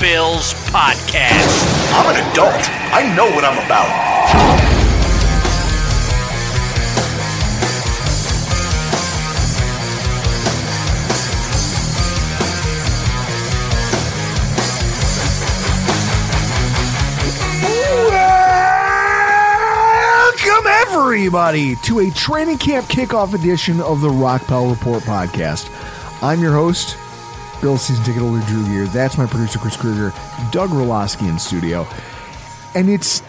Bills podcast. I'm an adult. I know what I'm about. Welcome, everybody, to a training camp kickoff edition of the Rock Pile Report podcast. I'm your host, Bill season ticket holder Drew Gear. That's my producer Chris Krueger, Doug Relosky in studio, and it's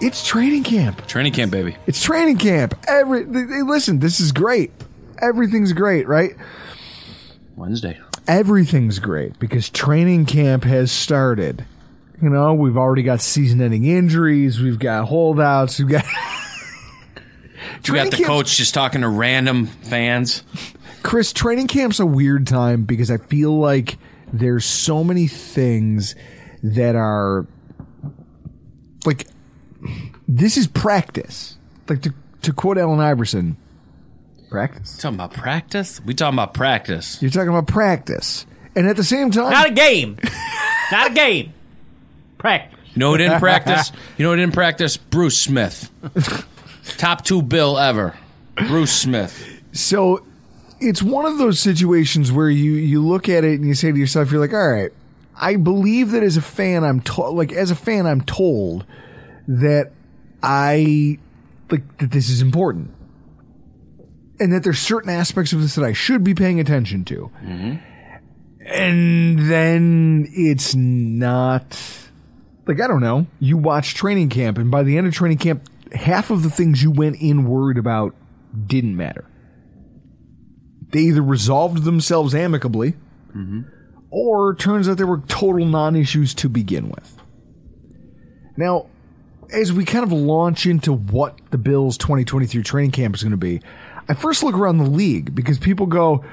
it's training camp. Training camp, baby. It's training camp. Every listen, this is great. Everything's great, right? Wednesday. Everything's great because training camp has started. You know, we've already got season-ending injuries. We've got holdouts. We've got. You got the coach just talking to random fans. Chris, training camp's a weird time because I feel like there's so many things that are like this is practice. Like to to quote Allen Iverson, practice. Talking about practice? We talking about practice. You're talking about practice. And at the same time Not a game. Not a game. Practice. You know who didn't practice? You know who didn't practice? Bruce Smith. Top two bill ever. Bruce Smith. So it's one of those situations where you you look at it and you say to yourself, you're like, all right, I believe that as a fan, I'm told, like as a fan, I'm told that I like that this is important, and that there's certain aspects of this that I should be paying attention to, mm-hmm. and then it's not. Like I don't know. You watch training camp, and by the end of training camp, half of the things you went in worried about didn't matter they either resolved themselves amicably or it turns out they were total non-issues to begin with. Now, as we kind of launch into what the Bills 2023 training camp is going to be, I first look around the league because people go,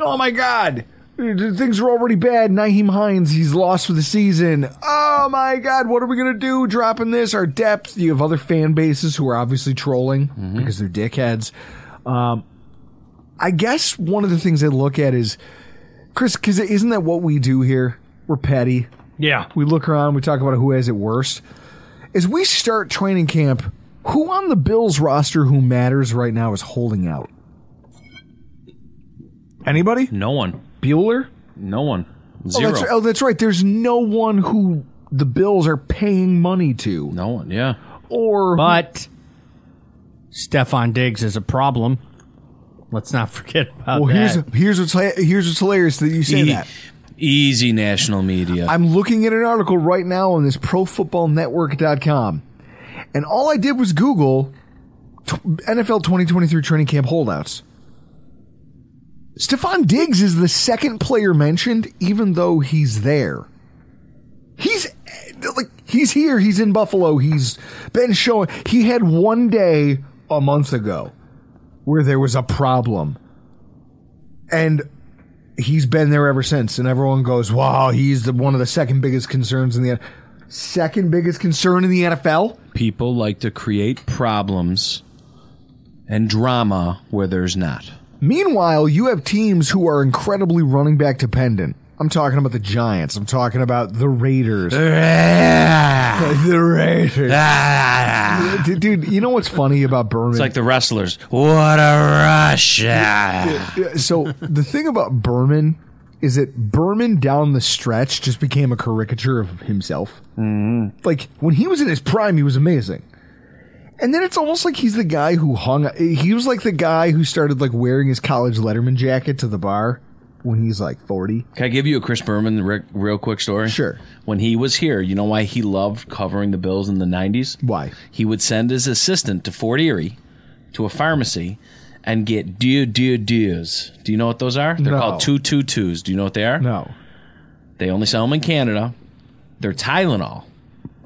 "Oh my god, things are already bad. Nyheim Hines, he's lost for the season. Oh my god, what are we going to do dropping this? Our depth." You have other fan bases who are obviously trolling because they're dickheads. Um, I guess one of the things I look at is Chris, because isn't that what we do here? We're petty. Yeah. We look around, we talk about who has it worst. As we start training camp, who on the Bills roster who matters right now is holding out? Anybody? No one. Bueller? No one. Oh Zero. that's, oh, that's right. There's no one who the Bills are paying money to. No one. Yeah. Or But Stefon Diggs is a problem. Let's not forget about well, here's that. here's what's here's what's hilarious that you say E- that. Easy national media. I'm looking at an article right now on this profootballnetwork.com. And all I did was Google t- NFL 2023 training camp holdouts. Stefon Diggs is the second player mentioned, even though he's there. He's like he's here. He's in Buffalo. He's been showing. He had one day a month ago where there was a problem. And he's been there ever since. And everyone goes, wow, he's the, one of the second biggest concerns in the second biggest concern in the NFL. People like to create problems and drama where there's not. Meanwhile, you have teams who are incredibly running back dependent. I'm talking about the Giants. I'm talking about the Raiders. the Raiders. Dude, you know what's funny about Berman? It's like the wrestlers. What a rush! So the thing about Berman is that Berman down the stretch just became a caricature of himself. Mm-hmm. Like when he was in his prime, he was amazing. And then it's almost like he's the guy who hung. He was like the guy who started like wearing his college Letterman jacket to the bar when he's like forty. Can I give you a Chris Berman re- real quick story? Sure. When he was here, you know why he loved covering the Bills in the '90s? Why? He would send his assistant to Fort Erie, to a pharmacy, and get dew dew dews. Do you know what those are? They're No. called two two twos. Do you know what they are? No. They only sell them in Canada. They're Tylenol,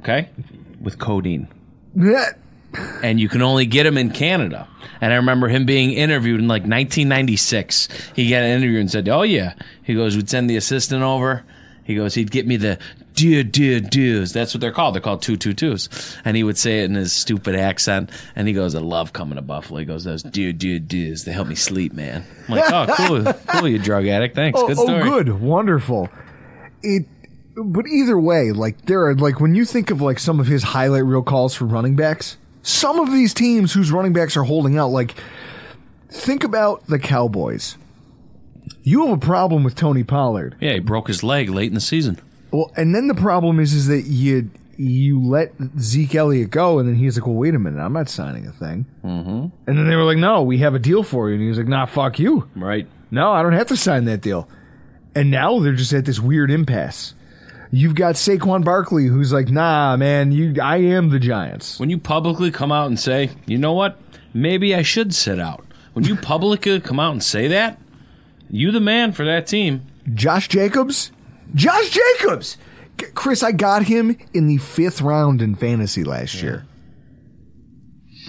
okay, with codeine. And you can only get him in Canada. And I remember him being interviewed in like 1996. He got an interview and said, "Oh yeah." He goes, "We'd send the assistant over." He goes, "He'd get me the dear, dear, dears." That's what they're called. They're called two two twos. And he would say it in his stupid accent. And he goes, "I love coming to Buffalo." He goes, "Those dear, dear, dears. They help me sleep, man." I'm like, "Oh, cool, cool, you drug addict. Thanks. Oh, good oh, good, wonderful. It, but either way, like there are like when you think of like some of his highlight reel calls for running backs, some of these teams whose running backs are holding out, like think about the Cowboys. You have a problem with Tony Pollard. Yeah, he broke his leg late in the season. Well, and then the problem is is that you you let Zeke Elliott go, and then he's like, "Well, wait a minute, I'm not signing a thing." Mm-hmm. And then they were like, "No, we have a deal for you," and he was like, "Nah, fuck you." Right. No, I don't have to sign that deal. And now they're just at this weird impasse. You've got Saquon Barkley, who's like, "Nah, man, you, I am the Giants." When you publicly come out and say, you know what, maybe I should sit out. When you publicly come out and say that, you the man for that team. Josh Jacobs, Josh Jacobs, Chris, I got him in the fifth round in fantasy last year.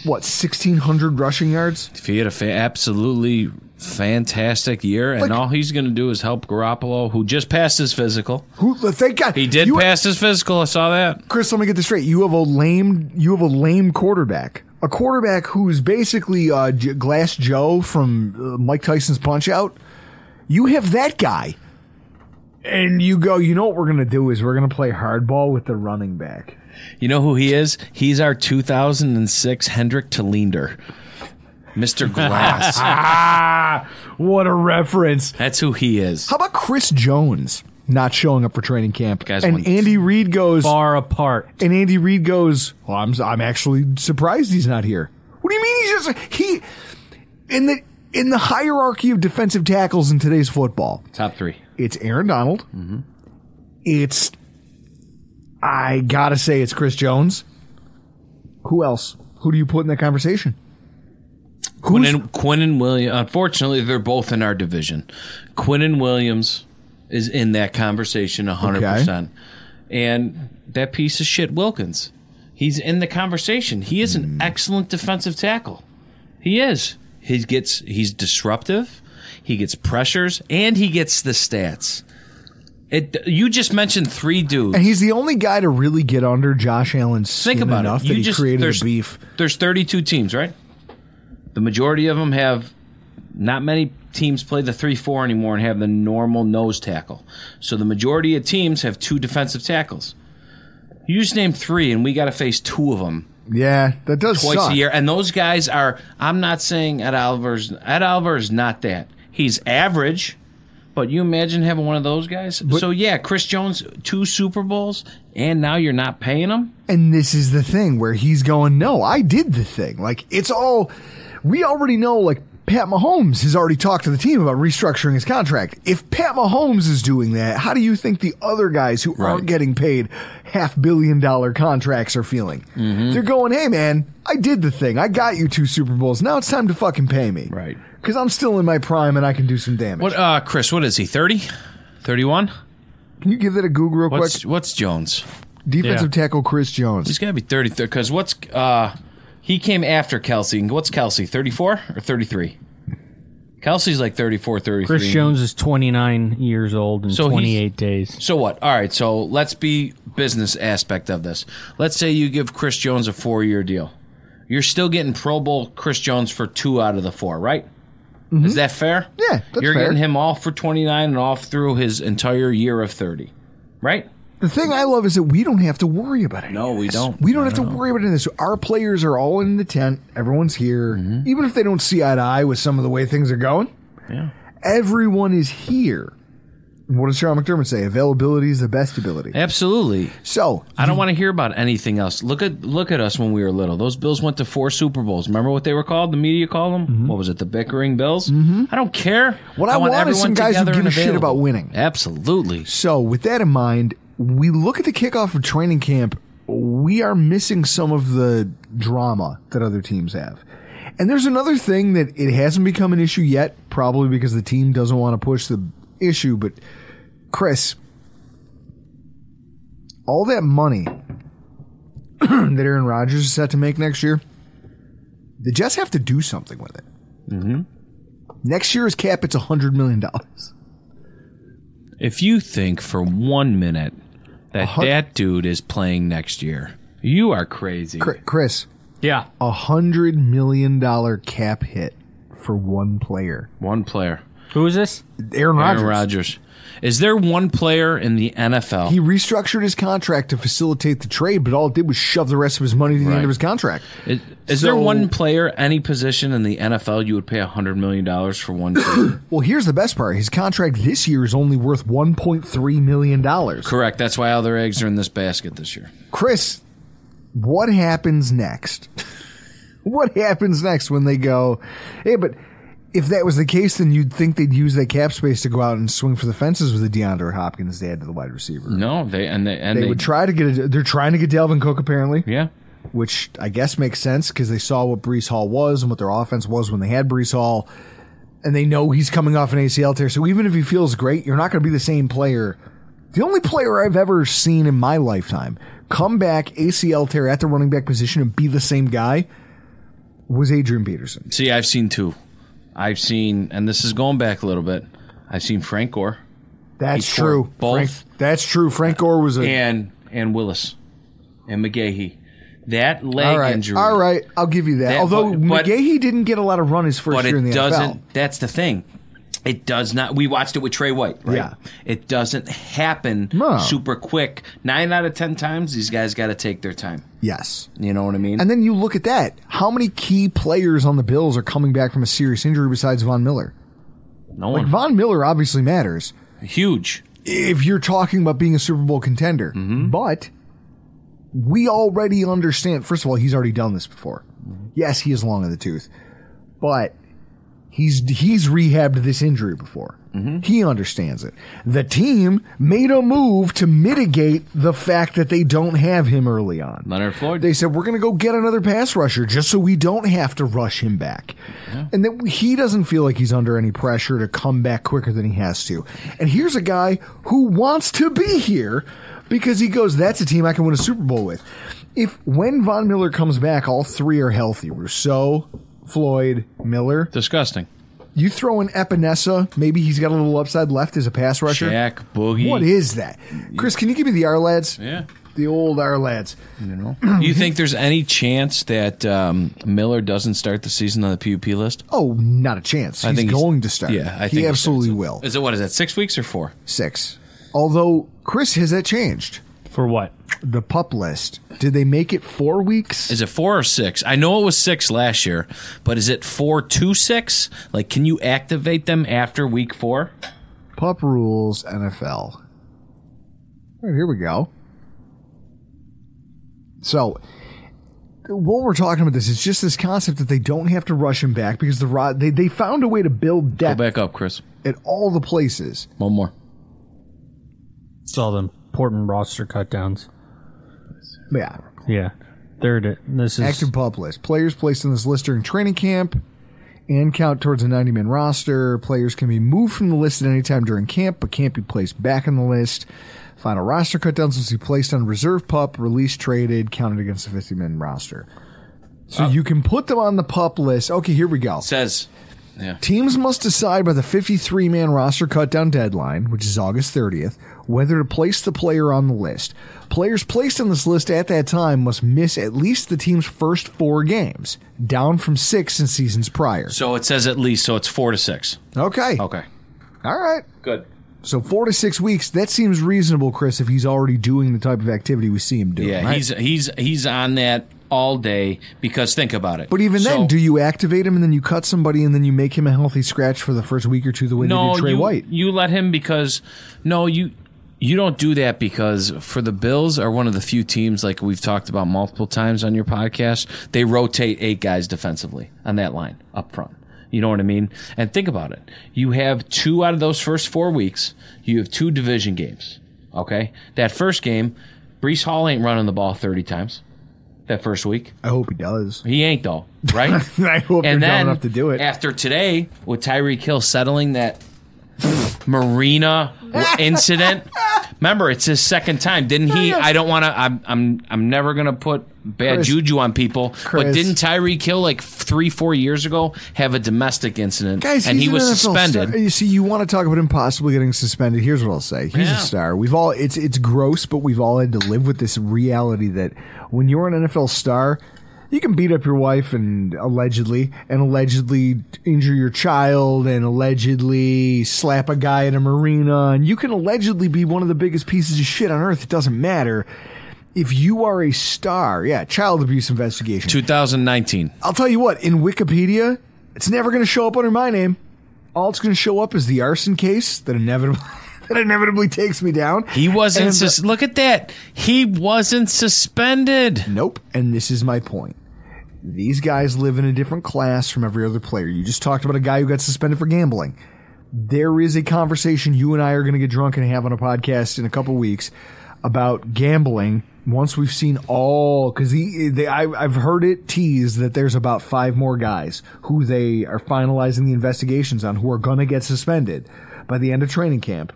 What, sixteen hundred rushing yards? If he had a fa- absolutely fantastic year, and Like- all he's going to do is help Garoppolo, who just passed his physical. Who? Thank God He did pass his physical. I saw that. Chris, let me get this straight. You have a lame, you have a lame quarterback. A quarterback who's basically uh, Glass Joe from uh, Mike Tyson's Punch Out. You have that guy, and you go. You know what we're gonna do is we're gonna play hardball with the running back. You know who he is? He's our 2006 Henrik Tallinder. Mr. Glass. Ah, what a reference! That's who he is. How about Chris Jones not showing up for training camp? Guys and want- Andy Reid goes. Far apart. And Andy Reid goes, "Well, I'm I'm actually surprised he's not here." What do you mean he's just he in the in the hierarchy of defensive tackles in today's football? Top three. It's Aaron Donald. It's I gotta say it's Chris Jones. Who else? Who do you put in that conversation? Quinn and, Quinnen Williams. Unfortunately, they're both in our division. Quinnen Williams is in that conversation 100%. And that piece of shit, Wilkins, he's in the conversation. He is an hmm. excellent defensive tackle. He is. He gets he's disruptive. He gets pressures and he gets the stats. It you just mentioned three dudes. and he's the only guy to really get under Josh Allen's skin Think about enough it. that You he just created there's a beef. There's 32 teams, right? The majority of them have not many teams play the 3-4 anymore and have the normal nose tackle. So the majority of teams have two defensive tackles. You just named three, and we got to face two of them Yeah, that does twice suck. a year. And those guys are. I'm not saying Ed Oliver. Ed Oliver not that. He's average. But you imagine having one of those guys? so yeah, Chris Jones, two Super Bowls, and now you're not paying him. And this is the thing where he's going, no, I did the thing. Like, it's all, we already know, like, Pat Mahomes has already talked to the team about restructuring his contract. If Pat Mahomes is doing that, how do you think the other guys who aren't getting paid half billion dollar contracts are feeling? Mm-hmm. They're going, hey man, I did the thing. I got you two Super Bowls. Now it's time to fucking pay me. Right. Because I'm still in my prime and I can do some damage. What, uh, Chris? What is he? 30? 31? Can you give that a Google real What's quick? what's Jones? Defensive Yeah. tackle Chris Jones. He's got to be 30 because what's uh He came after Kelce. What's Kelce? 34 or 33? Kelce's like 34, 33. Chris Jones is 29 years old in So 28 days. So what? All right. So let's be business aspect of this. Let's say you give Chris Jones a four year deal. You're still getting Pro Bowl Chris Jones for two out of the four, right? Is that fair? Mm-hmm. Yeah, that's You're fair. getting him off for 29 and off through his entire year of 30, right? The thing I love is that we don't have to worry about it. No, we don't. We don't have to worry about it. this. Our players are all in the tent. Everyone's here. Mm-hmm. Even if they don't see eye to eye with some of the way things are going, Yeah. everyone is here. What does Sean McDermott say? Availability is the best ability. Absolutely. So I don't want to hear about anything else. Look at look at us when we were little. Those Bills went to four Super Bowls. Remember what they were called? The media called them. What was it? The bickering Bills. Mm-hmm. I don't care. What I want is some guys who give a shit about winning. Absolutely. So, with that in mind, we look at the kickoff of training camp. We are missing some of the drama that other teams have. And there's another thing that it hasn't become an issue yet, probably because the team doesn't want to push the issue. But, Chris, all that money that Aaron Rodgers is set to make next year, the Jets have to do something with it. Mm-hmm. Next year's cap, it's $100 million. If you think for one minute that hun- that dude is playing next year, you are crazy. Chris, Yeah. a hundred million dollar cap hit for one player. One player, Who is this? Aaron Rodgers. Aaron Rodgers. Is there one player in the NFL? He restructured his contract to facilitate the trade, but all it did was shove the rest of his money to the Right. end of his contract. Is, is So- there one player, any position in the NFL, you would pay hundred million dollars for one? trade? Well, here's the best part: his contract this year is only worth 1.3 million dollars. Correct. That's why all their eggs are in this basket this year. Chris, what happens next? what happens next when they go? Hey, but if that was the case, then you'd think they'd use that cap space to go out and swing for the fences with the DeAndre Hopkins they had to the wide receiver. No, they and they and They they, would try to get. A, they're trying to get Dalvin Cook apparently. Yeah. which I guess makes sense because they saw what Breece Hall was and what their offense was when they had Breece Hall, and they know he's coming off an ACL tear. So even if he feels great, you're not going to be the same player. The only player I've ever seen in my lifetime come back ACL tear at the running back position and be the same guy was Adrian Peterson. See, I've seen two. I've seen, and this is going back a little bit. I've seen Frank Gore That's true. both. Frank, that's true. Frank Gore was a and and Willis and McGahee. That leg all right. injury. All right, I'll give you that. That- Although but- McGahee didn't get a lot of run his first year in it the doesn't. NFL. That's the thing. It does not. We watched it with Tre White. Right? Yeah. It doesn't happen No. super quick. Nine out of ten times, these guys got to take their time. Yes. You know what I mean? And then you look at that. How many key players on the Bills are coming back from a serious injury besides Von Miller? no Like. Von Miller obviously matters Huge. if you're talking about being a Super Bowl contender. Mm-hmm. But we already understand. First of all, he's already done this before. Mm-hmm. Yes, he is long in the tooth, but he's he's rehabbed this injury before. Mm-hmm. He understands it. The team made a move to mitigate the fact that they don't have him early on. Leonard Floyd. They said we're going to go get another pass rusher just so we don't have to rush him back, and that he doesn't feel like he's under any pressure to come back quicker than he has to. And here's a guy who wants to be here because he goes, "That's a team I can win a Super Bowl with." If when Von Miller comes back, all three are healthy: Rousseau, Floyd, Miller. Disgusting. You throw in Epenesa, maybe he's got a little upside left as a pass rusher. Shaq, Boogie. What is that, Chris? Can you give me the R lads? Yeah. The old R lads. You know. you think there's any chance that um, Miller doesn't start the season on the PUP list? Oh, not a chance. He's I think going to start. Yeah, I he think absolutely starts. will. Is it what is that? Six weeks or four? Six. Although Chris has that changed. For what? The pup list. Did they make it four weeks? Is it four or six? I know it was six last year, but is it four to six? Like, can you activate them after week four? Pup rules NFL. All right, here we go. So, what we're talking about this is just this concept that they don't have to rush him back because the rod they, they found a way to build depth. Go back up, Chris. at all the places. One more. Saw all the important roster cut downs. Yeah. Yeah. Third. This is Active pup list. Players placed on this list during training camp and count towards a 90 man roster. Players can be moved from the list at any time during camp, but can't be placed back on the list. Final roster cutdowns will be placed on reserve pup, released, traded, counted against the 50 man roster. So uh, you can put them on the pup list. Okay, here we go. Says Teams must decide by the 53 man roster cutdown deadline, which is August 30th, whether to place the player on the list. Players placed on this list at that time must miss at least the team's first four games, down from six in seasons prior. so. It says at least, so it's four to six. Okay. Okay, All right. good. So four to six weeks, that seems reasonable, Chris, if he's already doing the type of activity we see him doing. Yeah, right? he's he's he's on that all day because think about it. But even So- then, do you activate him and then you cut somebody and then you make him a healthy scratch for the first week or two the way no, they did Trey you, White? you let him because no, you you don't do that because for the Bills are one of the few teams like we've talked about multiple times on your podcast. They rotate eight guys defensively on that line up front. You know what I mean? And think about it. You have two out of those first four weeks. You have two division games. Okay, that first game, Breece Hall ain't running the ball thirty times. That first week, I hope he does. he ain't though, right? I hope and they're dumb then enough to do it. after today, with Tyreek Hill settling that Marina incident. Remember, it's his second time, didn't he? I don't want to. I'm. I'm. I'm never gonna put bad Chris. juju on people. But didn't Tyreek Hill like three, four years ago have a domestic incident, Guys, and he was NFL suspended? star. You see, you want to talk about him possibly getting suspended? Here's what I'll say: he's Yeah. a star. We've all it's it's gross, but we've all had to live with this reality that when you're an NFL star, you can beat up your wife and allegedly, and allegedly injure your child, and allegedly slap a guy in a marina, and you can allegedly be one of the biggest pieces of shit on earth. It doesn't matter. If you are a star, yeah, child abuse investigation. 2019. I'll tell you what, in Wikipedia, it's never going to show up under my name. All it's going to show up is the arson case that inevitably that inevitably takes me down. He wasn't. Uh, sus- look at that. He wasn't suspended. Nope. And this is my point. These guys live in a different class from every other player. You just talked about a guy who got suspended for gambling. There is a conversation you and I are going to get drunk and have on a podcast in a couple weeks about gambling. Once we've seen all, because they, I, I've heard it teased that there's about five more guys who they are finalizing the investigations on who are going to get suspended by the end of training camp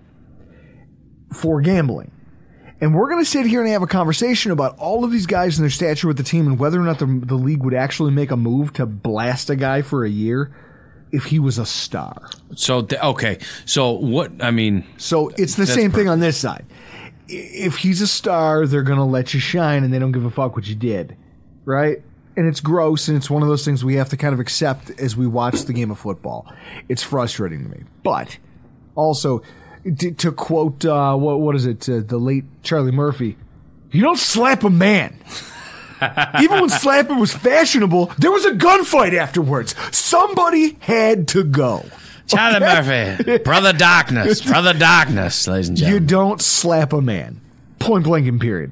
for gambling. And we're going to sit here and have a conversation about all of these guys and their stature with the team and whether or not the, the league would actually make a move to blast a guy for a year if he was a star. So th- okay. So what? I mean, So it's the same thing on this side. If he's a star, they're going to let you shine and they don't give a fuck what you did. Right? And it's gross and it's one of those things we have to kind of accept as we watch the game of football. It's frustrating to me. But also, to, to quote, uh, what, what is it, uh, the late Charlie Murphy, you don't slap a man. Even when slapping was fashionable, there was a gunfight afterwards. Somebody had to go. Charlie Murphy, brother darkness, brother darkness, ladies and gentlemen. You don't slap a man. Point blank and period.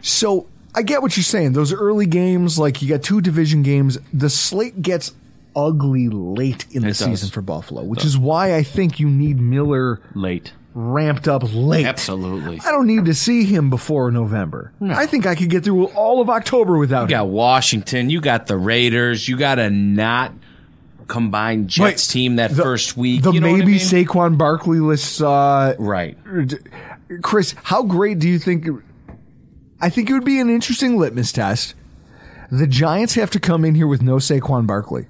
So I get what you're saying. Those early games, like you got two division games, the slate gets ugly late in the does. season for Buffalo, which is why I think you need Miller Late. ramped up late. Absolutely. I don't need to see him before November. I think I could get through all of October without him. You got. Washington. You got the Raiders. You got a not combined Jets Wait, team that the- first week. The you know maybe I mean? Saquon Barkley list. Uh, Right. Chris, how great do you think? I think it would be an interesting litmus test. The Giants have to come in here with no Saquon Barkley.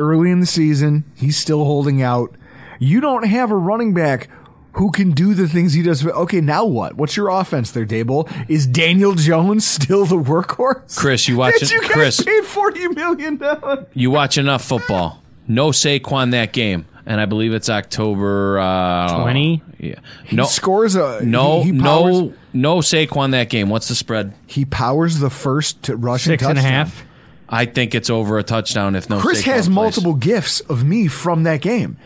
Early in the season, he's still holding out. You don't have a running back who can do the things he does. Okay, now what? What's your offense there, Daboll? Is Daniel Jones still the workhorse? Chris, you watch. Did you guys Chris. paid forty million dollars? You watch enough football. No Saquon that game, and I believe it's October uh, 20? Yeah. No. Scores a no. he, he powers, no. No Saquon that game. What's the spread? He powers the first to rushing Six and a half. I think it's over a touchdown if no. Chris Saquon has plays. multiple gifts of me from that game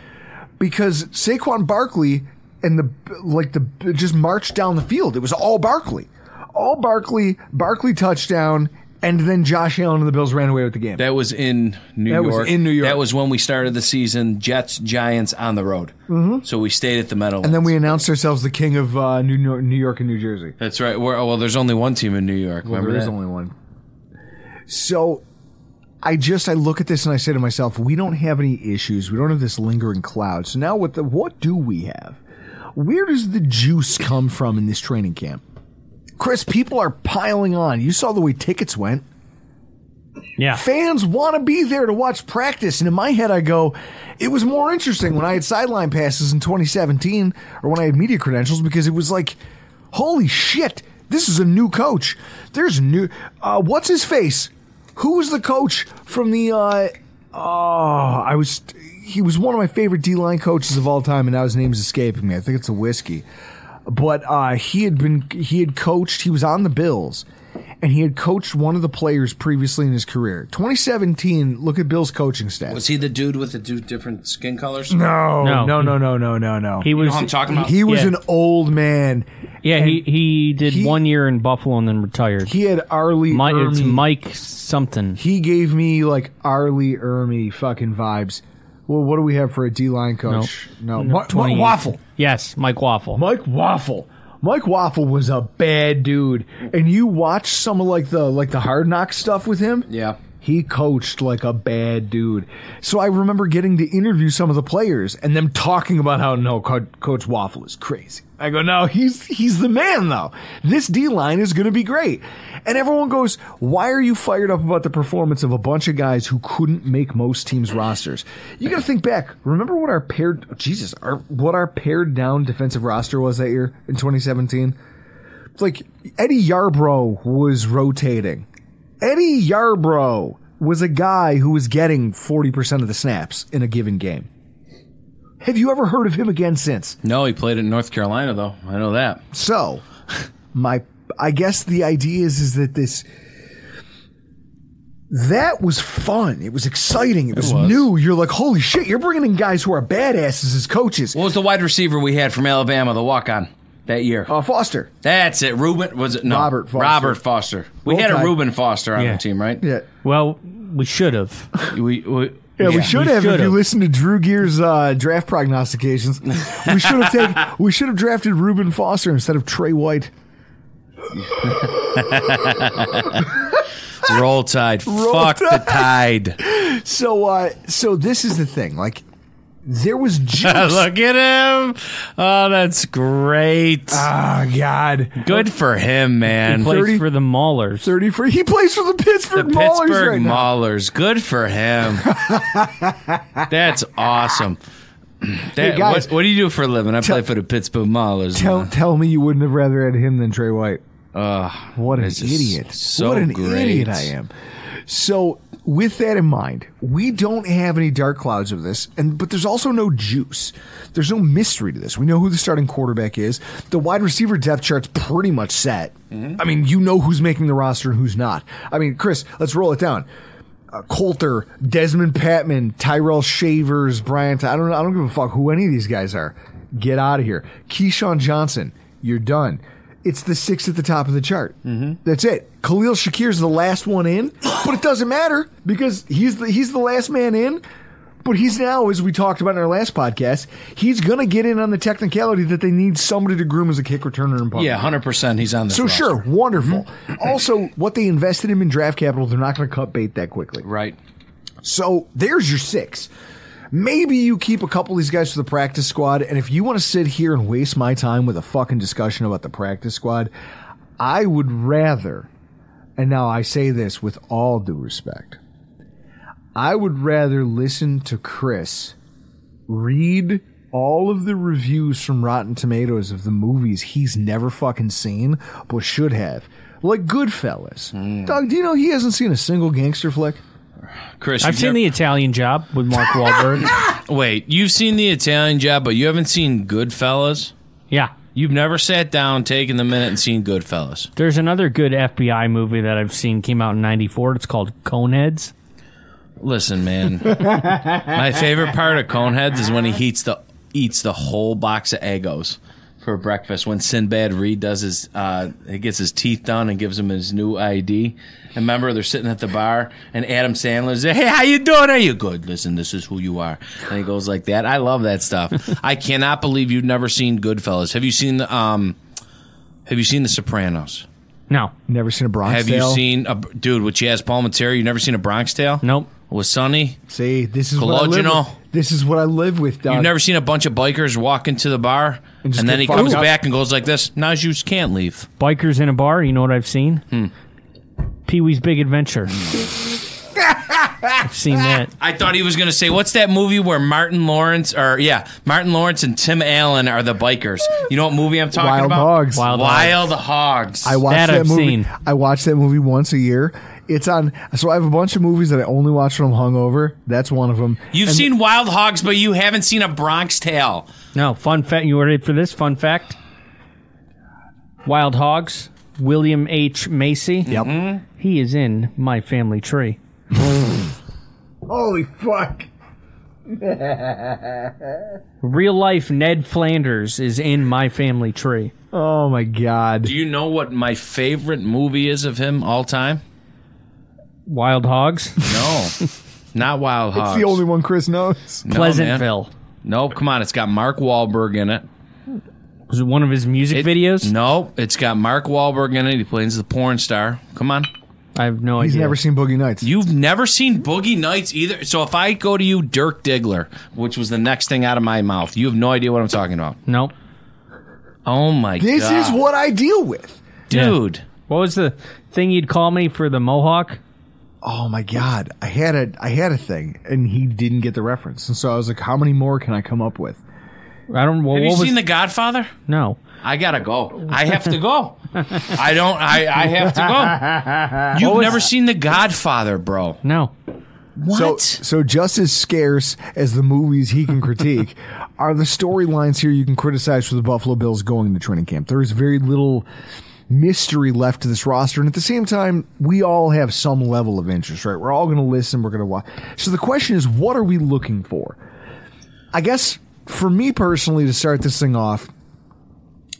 because Saquon Barkley and the like the just marched down the field. It was all Barkley, all Barkley, Barkley touchdown, and then Josh Allen and the Bills ran away with the game. That was in New That was York. in New York. That was when we started the season. Jets, Giants on the road. Mm-hmm. So we stayed at the Meadowlands. and then we announced ourselves the king of uh, New York, New York and New Jersey. That's right. We're, well, there's only one team in New York. Well, Remember there is that? only one. So I just I look at this and I say to myself, we don't have any issues. We don't have this lingering cloud. So now what the what do we have? Where does the juice come from in this training camp? Chris, people are piling on. You saw the way tickets went. Yeah. Fans want to be there to watch practice. And in my head, I go, it was more interesting when I had sideline passes in 2017 or when I had media credentials because it was like, holy shit, this is a new coach. There's new. Uh, what's his face? Who was the coach from the. Uh, oh, I was. He was one of my favorite D line coaches of all time, and now his name's escaping me. I think it's a whiskey. But uh, he had been. He had coached. He was on the Bills and he had coached one of the players previously in his career. 2017, look at Bill's coaching staff. Was he the dude with the two different skin colors? no, No. no, no, no, no, no, no. He You know was. I'm talking about? He was Yeah. an old man. yeah, he he did he- one year in Buffalo and then retired. He had Arlie Mike, it's Ermy. Mike something. He gave me like R. Lee Ermey fucking vibes. Well, what do we have for a D line coach? No, No, Ma- Waffle. Yes, Mike Waufle. Mike Waufle. Mike Waufle was a bad dude, and you watch some of like the like the hard knock stuff with him. Yeah. He coached like a bad dude. So I remember getting to interview some of the players and them talking about how no, Co- Coach Waufle is crazy. I go, no, he's he's the man though. This D line is going to be great. And everyone goes, why are you fired up about the performance of a bunch of guys who couldn't make most teams' rosters? You got to think back. Remember what our paired Jesus, our, what our pared down defensive roster was that year in 2017? Like Eddie Yarbrough was rotating. Eddie Yarbrough was a guy who was getting 40% of the snaps in a given game. Have you ever heard of him again since? No, he played in North Carolina though. I know that. So, my I guess the idea is is that this that was fun. It was exciting. It was, was. new. You're like, holy shit! You're bringing in guys who are badasses as coaches. What was the wide receiver we had from Alabama, the walk on that year? Uh, Foster. That's it. Ruben was it? No, Robert Foster. Robert Foster. We Roll had a Tide. Ruben Foster on Yeah. our team, right? Yeah. Well, we should have. We, we, Yeah, we should have. If should've. you listen to Drew Gear's uh, draft prognostications, we should have taken. We should have drafted Reuben Foster instead of Tre White. Roll Tide. Roll Fuck the Tide. So, uh, so this is the thing. Like, there was juice. Look at him. Oh, that's great. Ah, God. Good for him, man. Plays 30 for the Maulers. Thirty for he plays for the Pittsburgh the Maulers Pittsburgh right now. Maulers. Good for him. That's awesome. That, guys. what, what do you do for a living? I play for the Pittsburgh Maulers. Tell, man. tell me you wouldn't have rather had him than Tre White. Ugh, What an idiot! So what an great. idiot I am. So, with that in mind, we don't have any dark clouds of this, and but there's also no juice. There's no mystery to this. We know who the starting quarterback is. The wide receiver depth chart's pretty much set. Mm-hmm. I mean, you know who's making the roster and who's not. I mean, Chris, let's roll it down. Uh, Coulter, Dezmon Patmon, Tyrell Shavers, Bryant. I don't. I don't give a fuck who any of these guys are. Get out of here. KeeSean Johnson, you're done. It's the six at the top of the chart. Mm-hmm. That's it. Khalil Shakir's the last one in, but it doesn't matter because he's the he's the last man in. But he's now, as we talked about in our last podcast, he's gonna get in on the technicality that they need somebody to groom as a kick returner and punt. Yeah, hundred percent. He's on this. So roster. sure, wonderful. Also, what they invested him in draft capital, they're not going to cut bait that quickly. right? So there's your six. Maybe you keep a couple of these guys for the practice squad, and if you want to sit here and waste my time with a fucking discussion about the practice squad, I would rather, and now I say this with all due respect, I would rather listen to Chris read all of the reviews from Rotten Tomatoes of the movies he's never fucking seen, but should have. Like Goodfellas. Mm. Doug, do you know he hasn't seen a single gangster flick? Chris, I've seen never- the Italian Job with Mark Wahlberg. Wait, you've seen the Italian Job, but you haven't seen Goodfellas. yeah. You've never sat down, taken the minute, and seen Goodfellas. There's another good FBI movie that I've seen came out in '94. It's called Coneheads. Listen, man. My favorite part of Coneheads is when he eats the eats the whole box of Eggos for breakfast. When Sinbad Reed does his, uh, he gets his teeth done and gives him his new ID. And remember, they're sitting at the bar, and Adam Sandler's there. Hey, how you doing? Are you good? Listen, this is who you are. And he goes like that. I love that stuff. I cannot believe you've never seen Goodfellas. Have you seen the um? Have you seen The Sopranos? No, Never seen a Bronx Have Tale? you seen a dude with Chaz Palminteri? You never seen a Bronx Tale? nope. With Sonny? See, this is what I live Calogero? with. This is what I live with, Doug. You've never seen a bunch of bikers walk into the bar And just and, then get he fucked comes up? back and goes like this. Now you just can't leave. Bikers in a bar. You know what I've seen? Hmm. Pee Wee's Big Adventure. I've seen that. I thought he was going to say, "What's that movie where Martin Lawrence or yeah, Martin Lawrence and Tim Allen are the bikers?" You know what movie I'm talking about? Wild about? Hogs. Wild Wild Hogs. I watch That that, I've movie. seen. I watch that movie once a year. It's on. So I have a bunch of movies that I only watch when I'm hungover. That's one of them. You've And seen Wild Hogs, but you haven't seen a Bronx Tale. No, fun fact. You ready for this? Fun fact. Wild Hogs. William H. Macy. Yep. Mm-hmm. He is in my family tree. Holy fuck! Real life Ned Flanders is in my family tree. Oh my god! Do you know what my favorite movie is of him all time? Wild Hogs. No, not Wild Hogs. It's the only one Chris knows. No, man. Pleasantville. Nope, come on. It's got Mark Wahlberg in it. Was it one of his music It- videos? No, it's got Mark Wahlberg in it. He plays the porn star. Come on. I have no idea. He's idea. never seen Boogie Nights. You've never seen Boogie Nights either. So if I go to you, Dirk Diggler, which was the next thing out of my mouth, you have no idea what I'm talking about. Nope. Oh my god. this god. is what I deal with. dude. What was the thing you'd call me for the mohawk? Oh my god! I had a I had a thing, and he didn't get the reference, and so I was like, "How many more can I come up with?" I don't. Well, Have you what was seen The Godfather? no? I gotta go. I have to go. I don't. I, I have to go. You've never seen The Godfather, bro. No. What? So, so just as scarce as the movies he can critique are the storylines here you can criticize for the Buffalo Bills going to training camp. There is very little mystery left to this roster, and at the same time, we all have some level of interest, right? We're all going to listen, we're going to watch. So the question is, what are we looking for? I guess for me personally, to start this thing off,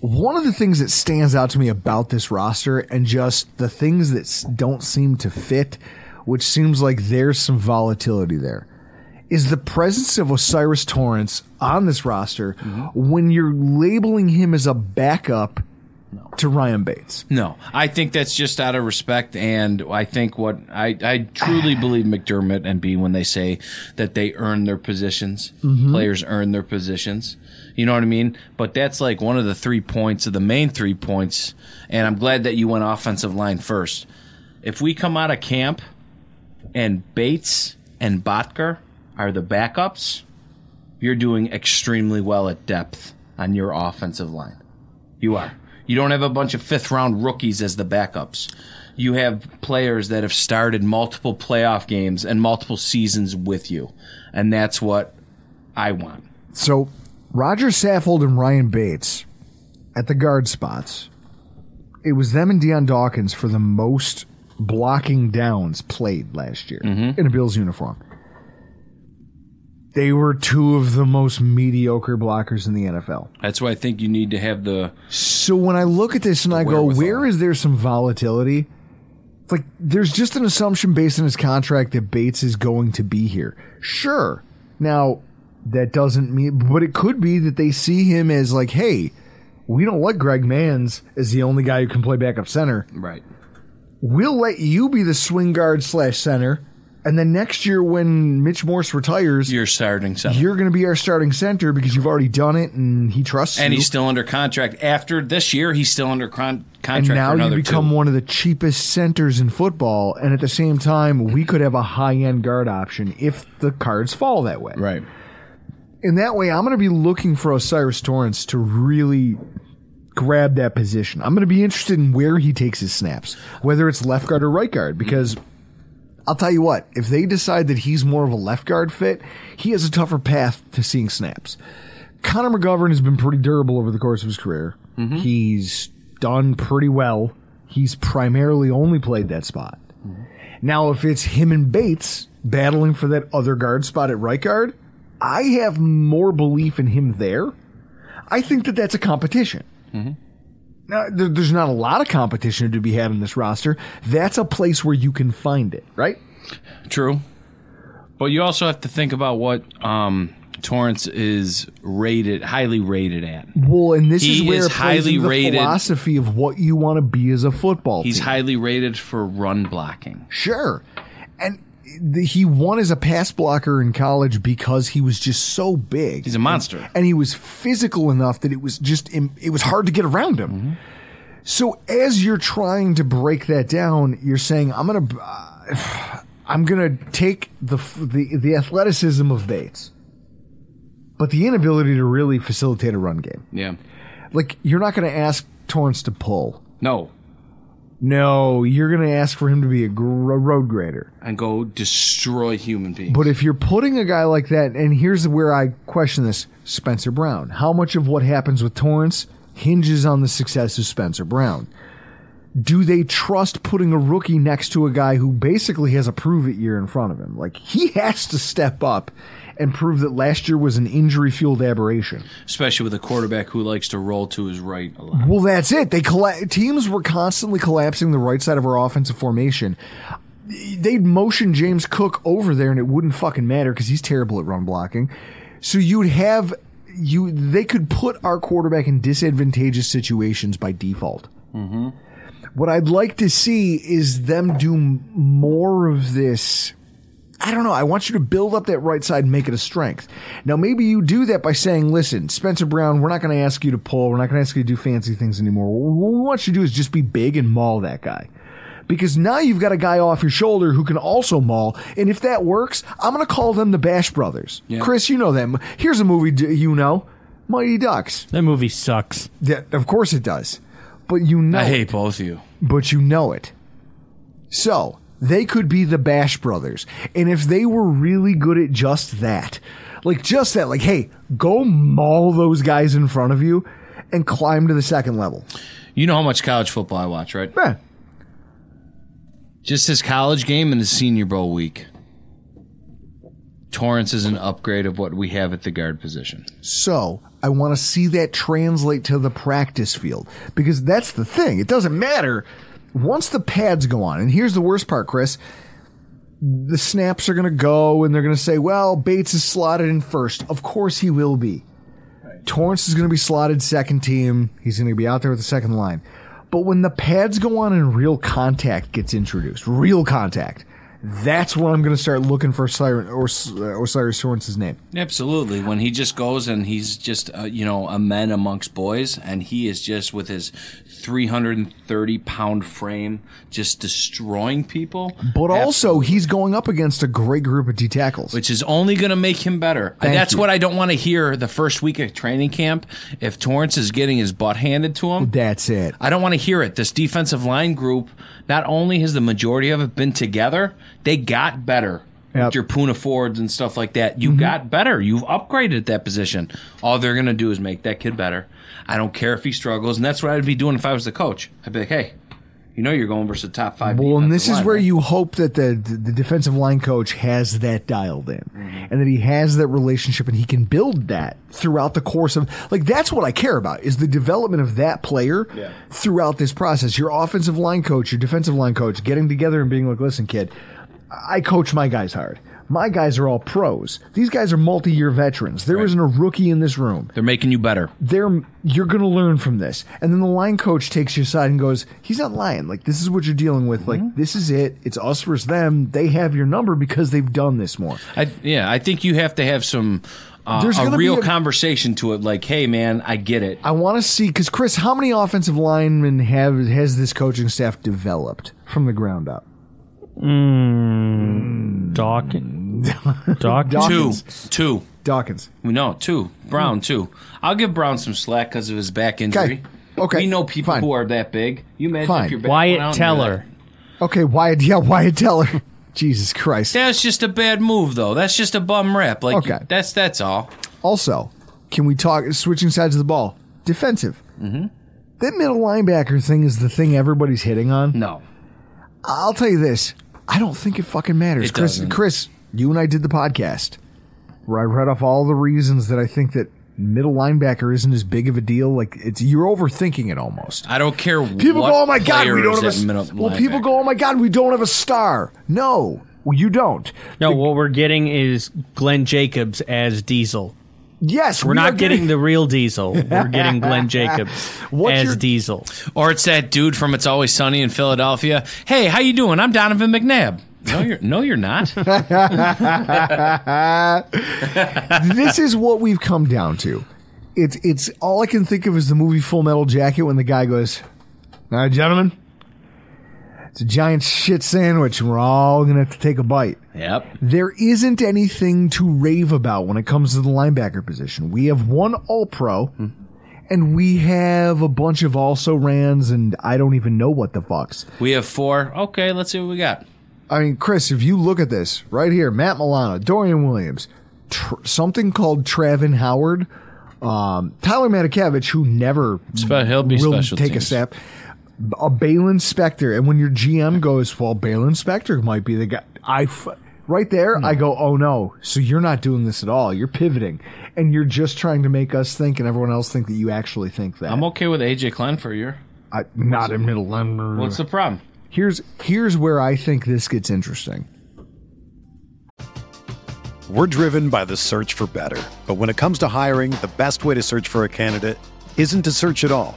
one of the things that stands out to me about this roster and just the things that don't seem to fit, which seems like there's some volatility there, is the presence of O'Cyrus Torrence on this roster mm-hmm. when you're labeling him as a backup to Ryan Bates. No, I think that's just out of respect, and I think what I, I truly believe McDermott and B when they say that they earn their positions, mm-hmm. players earn their positions. You know what I mean? But that's like one of the three points of the main three points, and I'm glad that you went offensive line first. If we come out of camp and Bates and Boettger are the backups, you're doing extremely well at depth on your offensive line. You are. You don't have a bunch of fifth round rookies as the backups. You have players that have started multiple playoff games and multiple seasons with you. And that's what I want. So Rodger Saffold and Ryan Bates at the guard spots. It was them and Dion Dawkins for the most blocking downs played last year mm-hmm. in a Bills uniform. They were two of the most mediocre blockers in the NFL. That's why I think you need to have the So when I look at this and I go, where is there some volatility? It's like there's just an assumption based on his contract that Bates is going to be here. Sure. Now that doesn't mean, but it could be that they see him as like, hey, we don't like Greg Mancz as the only guy who can play backup center. right. We'll let you be the swing guard slash center, and then next year when Mitch Morse retires, You're starting center. you're going to be our starting center because you've already done it and he trusts and you. And he's still under contract. After this year, he's still under con- and contract now for you become two. one of the cheapest centers in football and at the same time we could have a high-end guard option if the cards fall that way Right. in that way i'm going to be looking for O'Cyrus Torrence to really grab that position i'm going to be interested in where he takes his snaps whether it's left guard or right guard because I'll tell you what, if they decide that he's more of a left guard fit, he has a tougher path to seeing snaps. Connor McGovern has been pretty durable over the course of his career. Mm-hmm. He's done pretty well. He's primarily only played that spot. Mm-hmm. Now, if it's him and Bates battling for that other guard spot at right guard, I have more belief in him there. I think that that's a competition. Mm-hmm. Now, there's not a lot of competition to be had in this roster. That's a place where you can find it, right? True. But you also have to think about what um, Torrence is rated, highly rated at. Well, and this He is where is highly the rated. philosophy of what you want to be as a football He's team. highly rated for run blocking. Sure. And the, he won as a pass blocker in college because he was just so big. He's a monster. and he was physical enough that it was just it was hard to get around him. Mm-hmm. So as you're trying to break that down, you're saying I'm gonna uh, I'm gonna take the the the athleticism of Bates, but the inability to really facilitate a run game. Yeah. Like you're not gonna ask Torrence to pull. No. No, you're gonna ask for him to be a, gr- road grader. And go destroy human beings. But if you're putting a guy like that, and here's where I question this Spencer Brown. How much of what happens with Torrence hinges on the success of Spencer Brown? Do they trust putting a rookie next to a guy who basically has a prove it year in front of him? Like, he has to step up and prove that last year was an injury fueled aberration. Especially with a quarterback who likes to roll to his right a lot. Well, that's it. They colla- teams were constantly collapsing the right side of our offensive formation. They'd motion James Cook over there, and it wouldn't fucking matter because he's terrible at run blocking. So you'd have you. They could put our quarterback in disadvantageous situations by default. Mm-hmm. What I'd like to see is them do more of this. I don't know. I want you to build up that right side and make it a strength. Now, maybe you do that by saying, listen, Spencer Brown, we're not going to ask you to pull. We're not going to ask you to do fancy things anymore. What we want you to do is just be big and maul that guy. Because now you've got a guy off your shoulder who can also maul. And if that works, I'm going to call them the Bash Brothers. Yeah. Chris, you know them. Here's a movie you know Mighty Ducks. That movie sucks. Yeah, of course it does. But you know I it hate both of you. but you know it. So they could be the Bash Brothers. And if they were really good at just that, like just that, like, hey, go maul those guys in front of you and climb to the second level. You know how much college football I watch, right? Yeah. Just his college game and his senior bowl week. Torrence is an upgrade of what we have at the guard position. So I want to see that translate to the practice field because that's the thing. It doesn't matter once the pads go on. And here's the worst part, Chris. The snaps are going to go and they're going to say, well, Bates is slotted in first. Of course he will be. Torrence is going to be slotted second team. He's going to be out there with the second line. But when the pads go on and real contact gets introduced, real contact, that's where I'm going to start looking for O'Cyrus, or O'Cyrus Torrence's name. Absolutely. When he just goes and he's just, uh, you know, a man amongst boys, and he is just with his 330 pound frame just destroying people. But also, he's going up against a great group of D tackles. which is only going to make him better. That's you. what I don't want to hear the first week of training camp. If Torrence is getting his butt handed to him, That's it. I don't want to hear it. This defensive line group, not only has the majority of it been together, they got better. Yep. Mm-hmm. With your Poona Fords and stuff like that. You got better. You've upgraded at that position. All they're going to do is make that kid better. I don't care if he struggles. And that's what I'd be doing if I was the coach. I'd be like, hey, you know you're going versus top five. Well, and this is line, where right? you hope that the the defensive line coach has that dialed in, and that he has that relationship, and he can build that throughout the course of like that's what I care about is the development of that player throughout this process. Your offensive line coach, your defensive line coach, getting together and being like, "Listen, kid, I coach my guys hard. My guys are all pros. These guys are multi-year veterans. There not a rookie in this room. They're making you better. they're you're going to learn from this. And then the line coach takes you aside and goes, "He's not lying. Like this is what you're dealing with. Mm-hmm. Like this is it. It's us versus them. They have your number because they've done this more." I, yeah, I think you have to have some uh, There's a gonna real be a- conversation to it. Like, hey, man, I get it. I want to see cuz Chris, how many offensive linemen have has this coaching staff developed from the ground up? Hmm. Hmm. Dawkins. Dawkins. Two, Dawkins. two. Dawkins. We know two. Brown hmm. two. I'll give Brown some slack because of his back injury. Okay. We know people Fine. who are that big. You imagine Fine. if your back went out Wyatt and Teller. Okay, Wyatt, yeah, Wyatt Teller. Jesus Christ. That's just a bad move, though. That's just a bum rep. Like, Okay. that's that's all. Also, can we talk switching sides of the ball? Defensive. Mm-hmm. That middle linebacker thing is the thing everybody's hitting on. No, I'll tell you this. I don't think it fucking matters. It Chris, doesn't. Chris, you and I did the podcast where I read off all the reasons that I think that middle linebacker isn't as big of a deal. Like it's you're overthinking it almost. I don't care. People what go, "Oh my god, we don't have a." middle Well, people go, "Oh my god, we don't have a star." No, well, you don't. No, what we're getting is Glenn Jacobs as Diesel. Yes, We're we are not getting the real Diesel. We're getting Glenn Jacobs What's as your- Diesel. Or it's that dude from It's Always Sunny in Philadelphia. Hey, how you doing? I'm Donovan McNabb. No, you're no, you're not. this is what we've come down to. It's it's all I can think of is the movie Full Metal Jacket when the guy goes, "All right, gentlemen, It's a giant shit sandwich, and we're all gonna have to take a bite. Yep. There isn't anything to rave about when it comes to the linebacker position. We have one All Pro, and we have a bunch of also rans, and I don't even know what the fucks. We have four. Okay, let's see what we got. I mean, Chris, if you look at this right here, Matt Milano, Dorian Williams, tr- something called Travin Howard, um, Tyler Matakevich, who never Spe- he'll be will special take a teams. Snap, a Baylon Spector, and when your GM goes, well, Baylon Spector might be the guy. I f- right there. I go, oh no, so you're not doing this at all. You're pivoting, and you're just trying to make us think and everyone else think that you actually think that. I'm okay with AJ Klein for a year. I, not a middle linebacker. What's the problem? Here's here's where I think this gets interesting. We're driven by the search for better. But when it comes to hiring, the best way to search for a candidate isn't to search at all.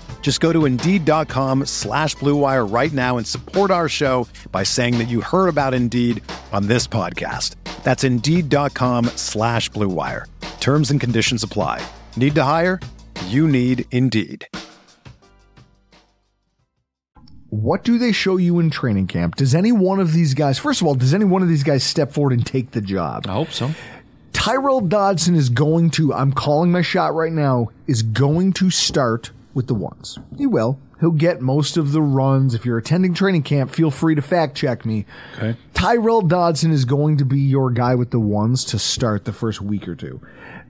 Just go to Indeed.com slash Blue Wire right now and support our show by saying that you heard about Indeed on this podcast. That's Indeed.com slash Blue Wire. Terms and conditions apply. Need to hire? You need Indeed. What do they show you in training camp? Does any one of these guys, first of all, does any one of these guys step forward and take the job? I hope so. Tyrel Dodson is going to, I'm calling my shot right now, is going to start with the ones. He will. He'll get most of the runs. If you're attending training camp, feel free to fact check me. Okay. Tyrel Dodson is going to be your guy with the ones to start the first week or two.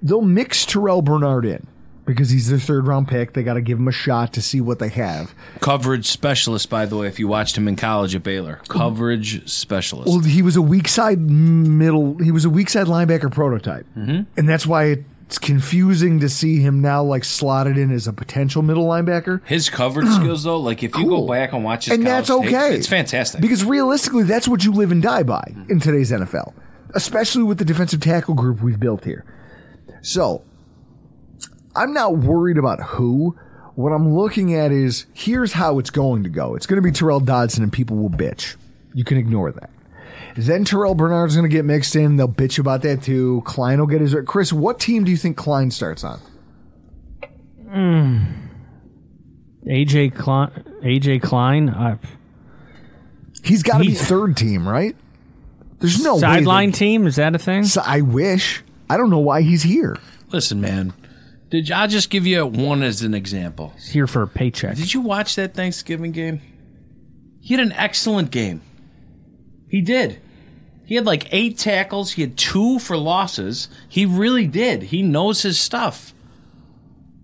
They'll mix Terrel Bernard in because he's their third round pick. They got to give him a shot to see what they have. Coverage specialist, by the way, if you watched him in college at Baylor. Coverage specialist. Well, he was a weak side middle. He was a weak side linebacker prototype, mm-hmm. and that's why it's confusing to see him now like slotted in as a potential middle linebacker. His coverage skills, though, like if you Cool. go back and watch his and that's college tape, okay. it's fantastic. because realistically, that's what you live and die by in today's NFL, especially with the defensive tackle group we've built here. So, I'm not worried about who. What I'm looking at is here's how it's going to go. It's going to be Tyrel Dodson, and people will bitch. You can ignore that. Then Terrel Bernard's going to get mixed in. They'll bitch about that too. Klein will get his. Chris, what team do you think Klein starts on? AJ Klein. AJ Klein. Uh, He's got to be third team, right? There's no way sideline team. Is that a thing? So I wish. I don't know why he's here. Listen, man. Did I'll just give you one as an example. He's here for a paycheck. Did you watch that Thanksgiving game? He had an excellent game. He did. He had like eight tackles. He had two for losses. He really did. He knows his stuff.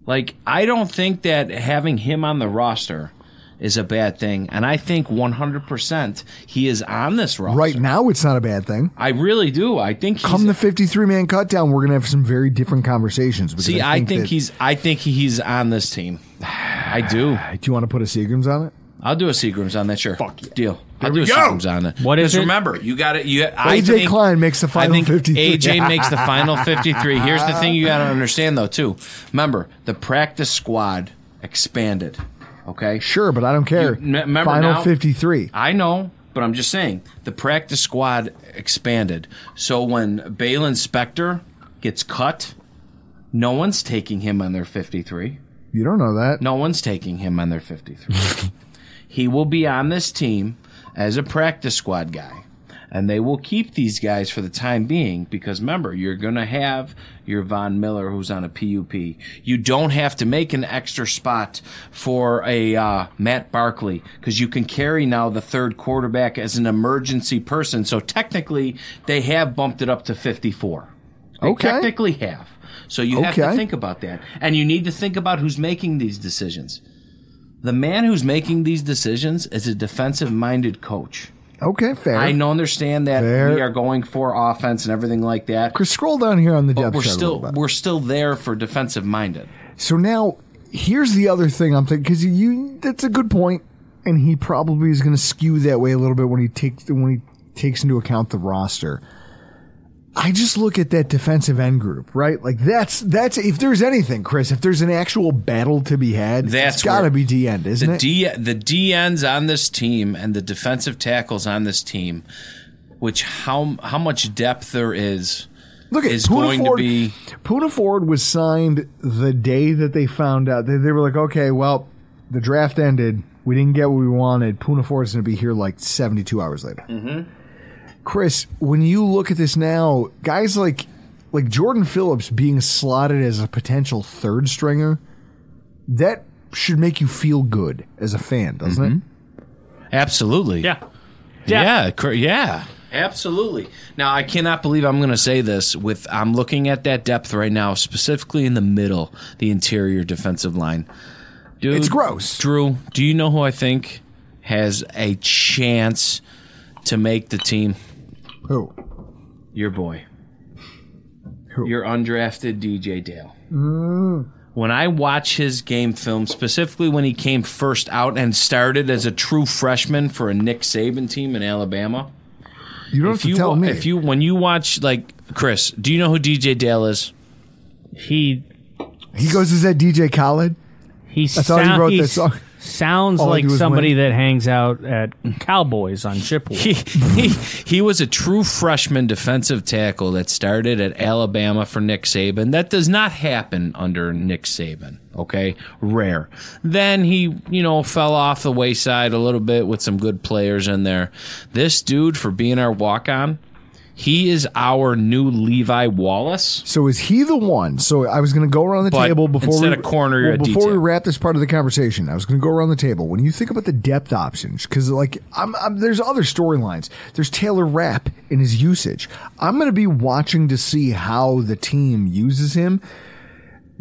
Like, I don't think that having him on the roster is a bad thing. And I think 100% he is on this roster. Right now, it's not a bad thing. I really do. I think he's. Come the 53 man cut down, we're going to have some very different conversations. because see, I think that- he's. I think he's on this team. I do. Do you want to put a Seagrams on it? I'll do a Seagrams on that. Sure. Fuck yeah. Deal. I'll do a we go. Seagrams on it. What is Because it? remember, you got it. You. I AJ think, Klein makes the final I think 53. AJ makes the final 53. Here's the thing you got to understand, though, too. Remember, the practice squad expanded. Okay. Sure, but I don't care. You- m- remember Final now- 53. I know, but I'm just saying the practice squad expanded. So when Baylon Spector gets cut, no one's taking him on their 53. You don't know that. No one's taking him on their 53. he will be on this team as a practice squad guy. And they will keep these guys for the time being because remember, you're going to have your Von Miller who's on a PUP. You don't have to make an extra spot for a uh, Matt Barkley because you can carry now the third quarterback as an emergency person. So technically, they have bumped it up to 54. They Okay. technically have. So you have to think about that. And you need to think about who's making these decisions. The man who's making these decisions is a defensive minded coach. Okay, fair. I know understand that Fair. we are going for offense and everything like that. Chris, scroll down here on the But we're still we're still there for defensive minded. So now, here's the other thing I'm thinking because you that's a good point, and he probably is going to skew that way a little bit when he takes when he takes into account the roster. I just look at that defensive end group, right? Like that's that's if there's anything, Chris, if there's an actual battle to be had, That's it's got to be D end, isn't it? The it? D the DNs on this team and the defensive tackles on this team, which how how much depth there is. Look at is Poona going to Ford. be- Poona Ford was signed the day that they found out. They, they were like, okay, well, the draft ended. We didn't get what we wanted. Poona Ford's going to be here like 72 hours later. Mm-hmm. Chris, when you look at this now, guys like like Jordan Phillips being slotted as a potential third stringer, that should make you feel good as a fan, doesn't it? Mm-hmm. Absolutely. Yeah. Yeah, cor- yeah, absolutely. Now I cannot believe I'm going to say this with I'm looking at that depth right now, specifically in the middle, the interior defensive line. Dude, It's gross. Drew, do you know who I think has a chance to make the team? Who? Your boy. Who? Your undrafted DJ Dale. Mm. When I watch his game film, specifically when he came first out and started as a true freshman for a Nick Saban team in Alabama, You don't if have to you tell me. if you when you watch like Chris, do you know who DJ Dale is? He he goes, is that DJ Khaled? he, I thought he wrote this song. Sounds All like somebody win. that hangs out at Cowboys on Chippewa. He, he he was a true freshman defensive tackle that started at Alabama for Nick Saban. That does not happen under Nick Saban. Okay, rare. Then he, you know, fell off the wayside a little bit with some good players in there. This dude, for being our walk on, he is our new Levi Wallace. So is he the one? So I was going to go around the But table before instead we of corner, well, before we wrap this part of the conversation. I was going to go around the table. When you think about the depth options, because like I'm, I'm, there's other storylines. There's Taylor Rapp in his usage. I'm going to be watching to see how the team uses him.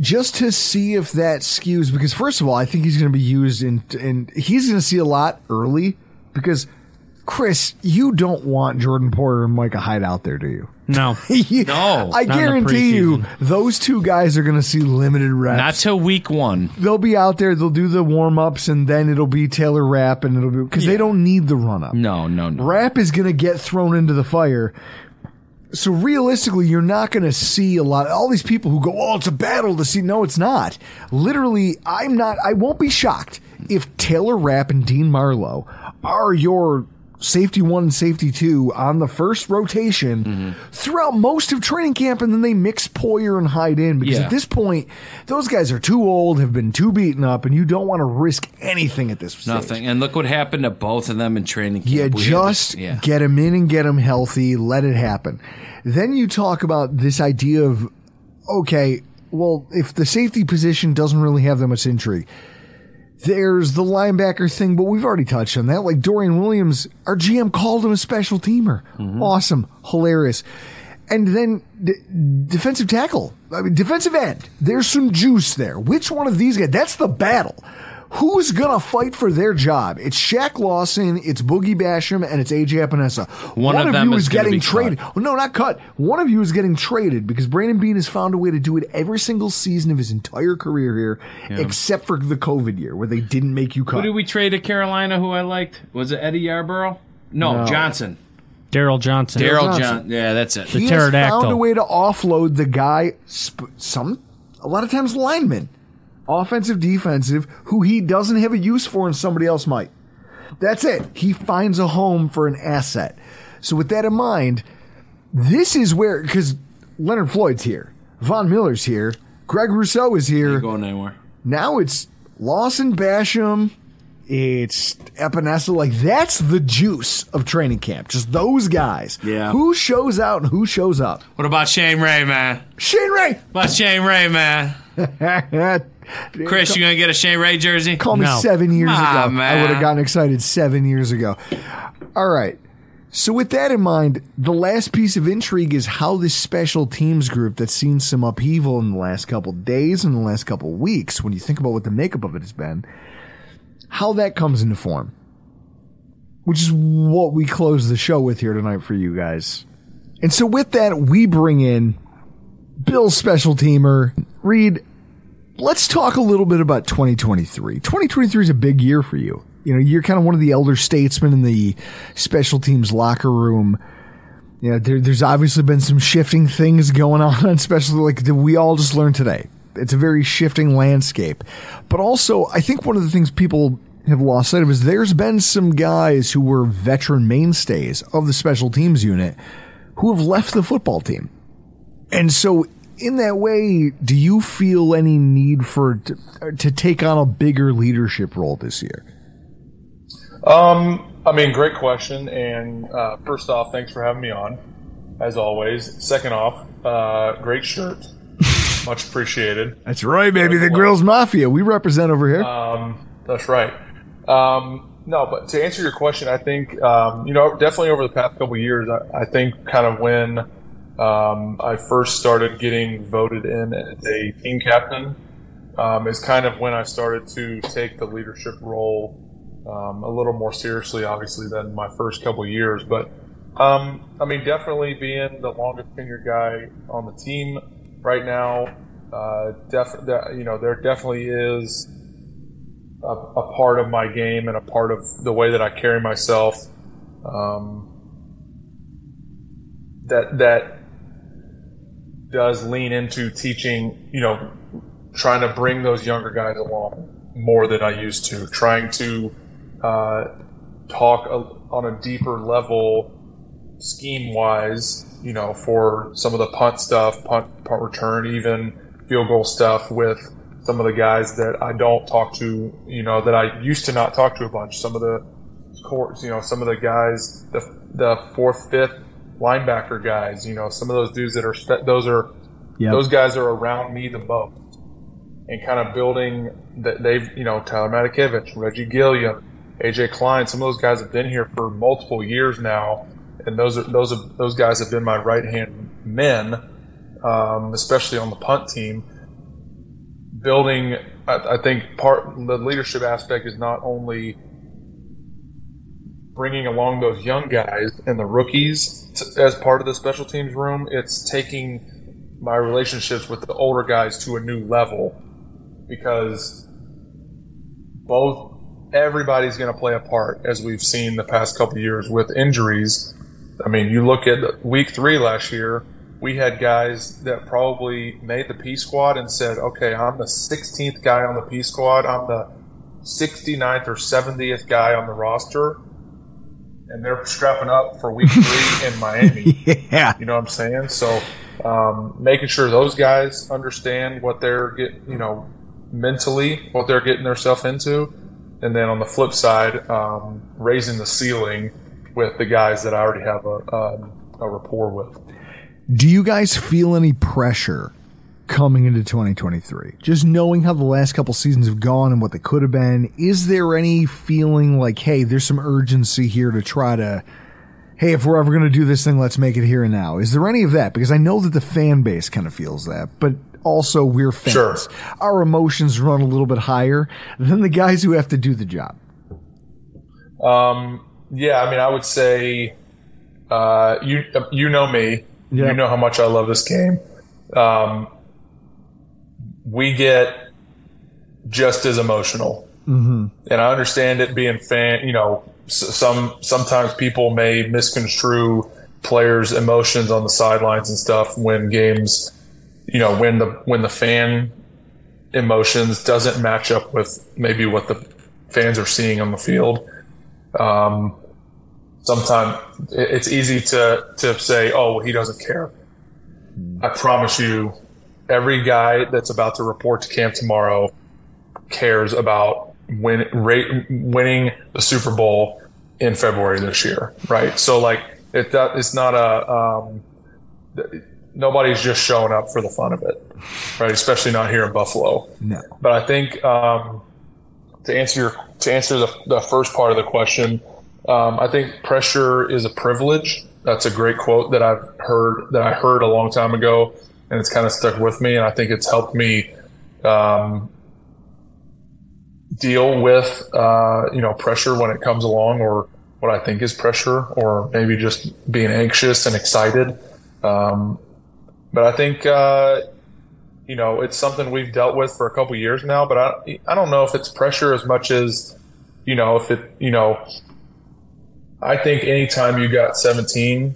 Just to see if that skews, because first of all, I think he's going to be used in, and he's going to see a lot early. Because Chris, you don't want Jordan Poyer and Micah Hyde out there, do you? no. No, I Not in the guarantee you, those two guys are going to see limited reps. not till week one. they'll be out there, they'll do the warm ups, and then it'll be Taylor Rapp, and it'll be because they don't need the run up. No, no, no. Rapp is going to get thrown into the fire. So realistically, you're not going to see a lot. All these people who go, "Oh, it's a battle to see." No, it's not. Literally, I'm not. I won't be shocked if Taylor Rapp and Dean Marlowe are your safety one and safety two on the first rotation Mm-hmm. throughout most of training camp, and then they mix Poyer and Hyde in because Yeah. at this point, those guys are too old, have been too beaten up, and you don't want to risk anything at this stage. Nothing. And look what happened to both of them in training camp. Yeah, We just this- yeah. get them in and get them healthy. Let it happen. Then you talk about this idea of, okay, well, if the safety position doesn't really have that much intrigue, there's the linebacker thing, but we've already touched on that. Like Dorian Williams, our GM called him a special teamer. Mm-hmm. Awesome, hilarious. And then d- defensive tackle, I mean, defensive end. There's some juice there. Which one of these guys? That's the battle. Who's gonna fight for their job? It's Shaq Lawson, it's Boogie Basham, and it's AJ Epenesa. One of them you is is getting be cut. traded. Well, no, not cut. One of you is getting traded because Brandon Beane has found a way to do it every single season of his entire career here, except for the COVID year where they didn't make you cut. Who did we trade to Carolina? Who I liked was it Eddie Yarborough? No, No. Johnson. Darryl Johnson. Darryl Johnson. Johnson. Yeah, that's it. The he has found pterodactyl. a way to offload the guy. Sp- some, a lot of times, linemen, offensive, defensive, who he doesn't have a use for, and somebody else might. That's it. He finds a home for an asset. So, with that in mind, this is where because Leonard Floyd's here, Von Miller's here, Greg Rousseau is here. Ain't going anywhere. Now it's Lawson Basham. It's Epenesa. Like that's the juice of training camp. Just those guys. Yeah. Who shows out and who shows up? What about Shane Ray, man? Shane Ray. What about Shane Ray, man? Chris, you gonna get a Shane Ray jersey? Call me No. seven years Ah, ago. man. I would have gotten excited seven years ago. All right. So with that in mind, the last piece of intrigue is how this special teams group that's seen some upheaval in the last couple days and the last couple weeks, when you think about what the makeup of it has been, how that comes into form, which is what we close the show with here tonight for you guys. And so with that, we bring in Bill's special teamer, Reid. Let's talk a little bit about 2023. 2023 is a big year for you. You know, you're kind of one of the elder statesmen in the special teams locker room. You know, there, there's obviously been some shifting things going on, especially like we all just learned today. It's a very shifting landscape. But also, I think one of the things people have lost sight of is there's been some guys who were veteran mainstays of the special teams unit who have left the football team. And so in that way, do you feel any need for to, to take on a bigger leadership role this year? Um, I mean, great question. And uh, first off, thanks for having me on, as always. Second off, uh, great shirt, much appreciated. That's right, baby. The Grills Mafia. We represent over here. Um, that's right. Um, no, but to answer your question, I think um, you know definitely over the past couple years, I, I, think kind of when um, I first started getting voted in as a team captain um, is kind of when I started to take the leadership role um, a little more seriously, obviously, than my first couple years. But um, I mean, definitely being the longest tenured guy on the team right now, uh, def- you know, there definitely is a, a, part of my game and a part of the way that I carry myself um, that that does lean into teaching. You know, trying to bring those younger guys along more than I used to, trying to uh, talk a, on a deeper level, scheme wise. You know, for some of the punt stuff, punt, punt return, even field goal stuff with some of the guys that I don't talk to, you know, that I used to not talk to a bunch. Some of the courts, you know, some of the guys, the the fourth, fifth linebacker guys, you know, some of those dudes that are those are yep. those guys are around me the most, and kind of building that they've, you know, Tyler Matakevich, Reggie Gilliam, AJ Klein, some of those guys have been here for multiple years now, and those are those are, those guys have been my right hand men, um, especially on the punt team. Building, I, I think part the leadership aspect is not only bringing along those young guys and the rookies as part of the special teams room. It's taking my relationships with the older guys to a new level because both everybody's going to play a part as we've seen the past couple years with injuries. I mean, you look at week three last year we had guys that probably made the P squad and said, okay, I'm the 16th guy on the P squad. I'm the 69th or 70th guy on the roster. And they're strapping up for week three in Miami. yeah. You know what I'm saying? So, um, making sure those guys understand what they're getting, you know, mentally, what they're getting themselves into. And then on the flip side, um, raising the ceiling with the guys that I already have a, um, a rapport with. Do you guys feel any pressure coming into 2023? Just knowing how the last couple seasons have gone and what they could have been, is there any feeling like, hey, there's some urgency here to try to, hey, if we're ever going to do this thing, let's make it here and now? Is there any of that? Because I know that the fan base kind of feels that, but also we're fans. Sure. Our emotions run a little bit higher than the guys who have to do the job. Um, yeah, I mean, I would say, uh, you, you know me. Yeah. You know how much I love this game. Um, we get just as emotional, mm-hmm. and I understand it being fan. You know, some sometimes people may misconstrue players' emotions on the sidelines and stuff when games. You know, when the when the fan emotions doesn't match up with maybe what the fans are seeing on the field. Um, sometimes it's easy to to say, "Oh, well, he doesn't care." I promise you, every guy that's about to report to camp tomorrow cares about win, winning the Super Bowl in February this year, right? So, like, it, that, it's not a um, nobody's just showing up for the fun of it, right? Especially not here in Buffalo. No. But I think um, to answer your to answer the, the first part of the question um, I think pressure is a privilege. That's a great quote that I've heard that I heard a long time ago, and it's kind of stuck with me. And I think it's helped me um, deal with uh, you know pressure when it comes along, or what I think is pressure, or maybe just being anxious and excited. Um, but I think uh, you know it's something we've dealt with for a couple years now. But I I don't know if it's pressure as much as you know if it you know. I think anytime you got 17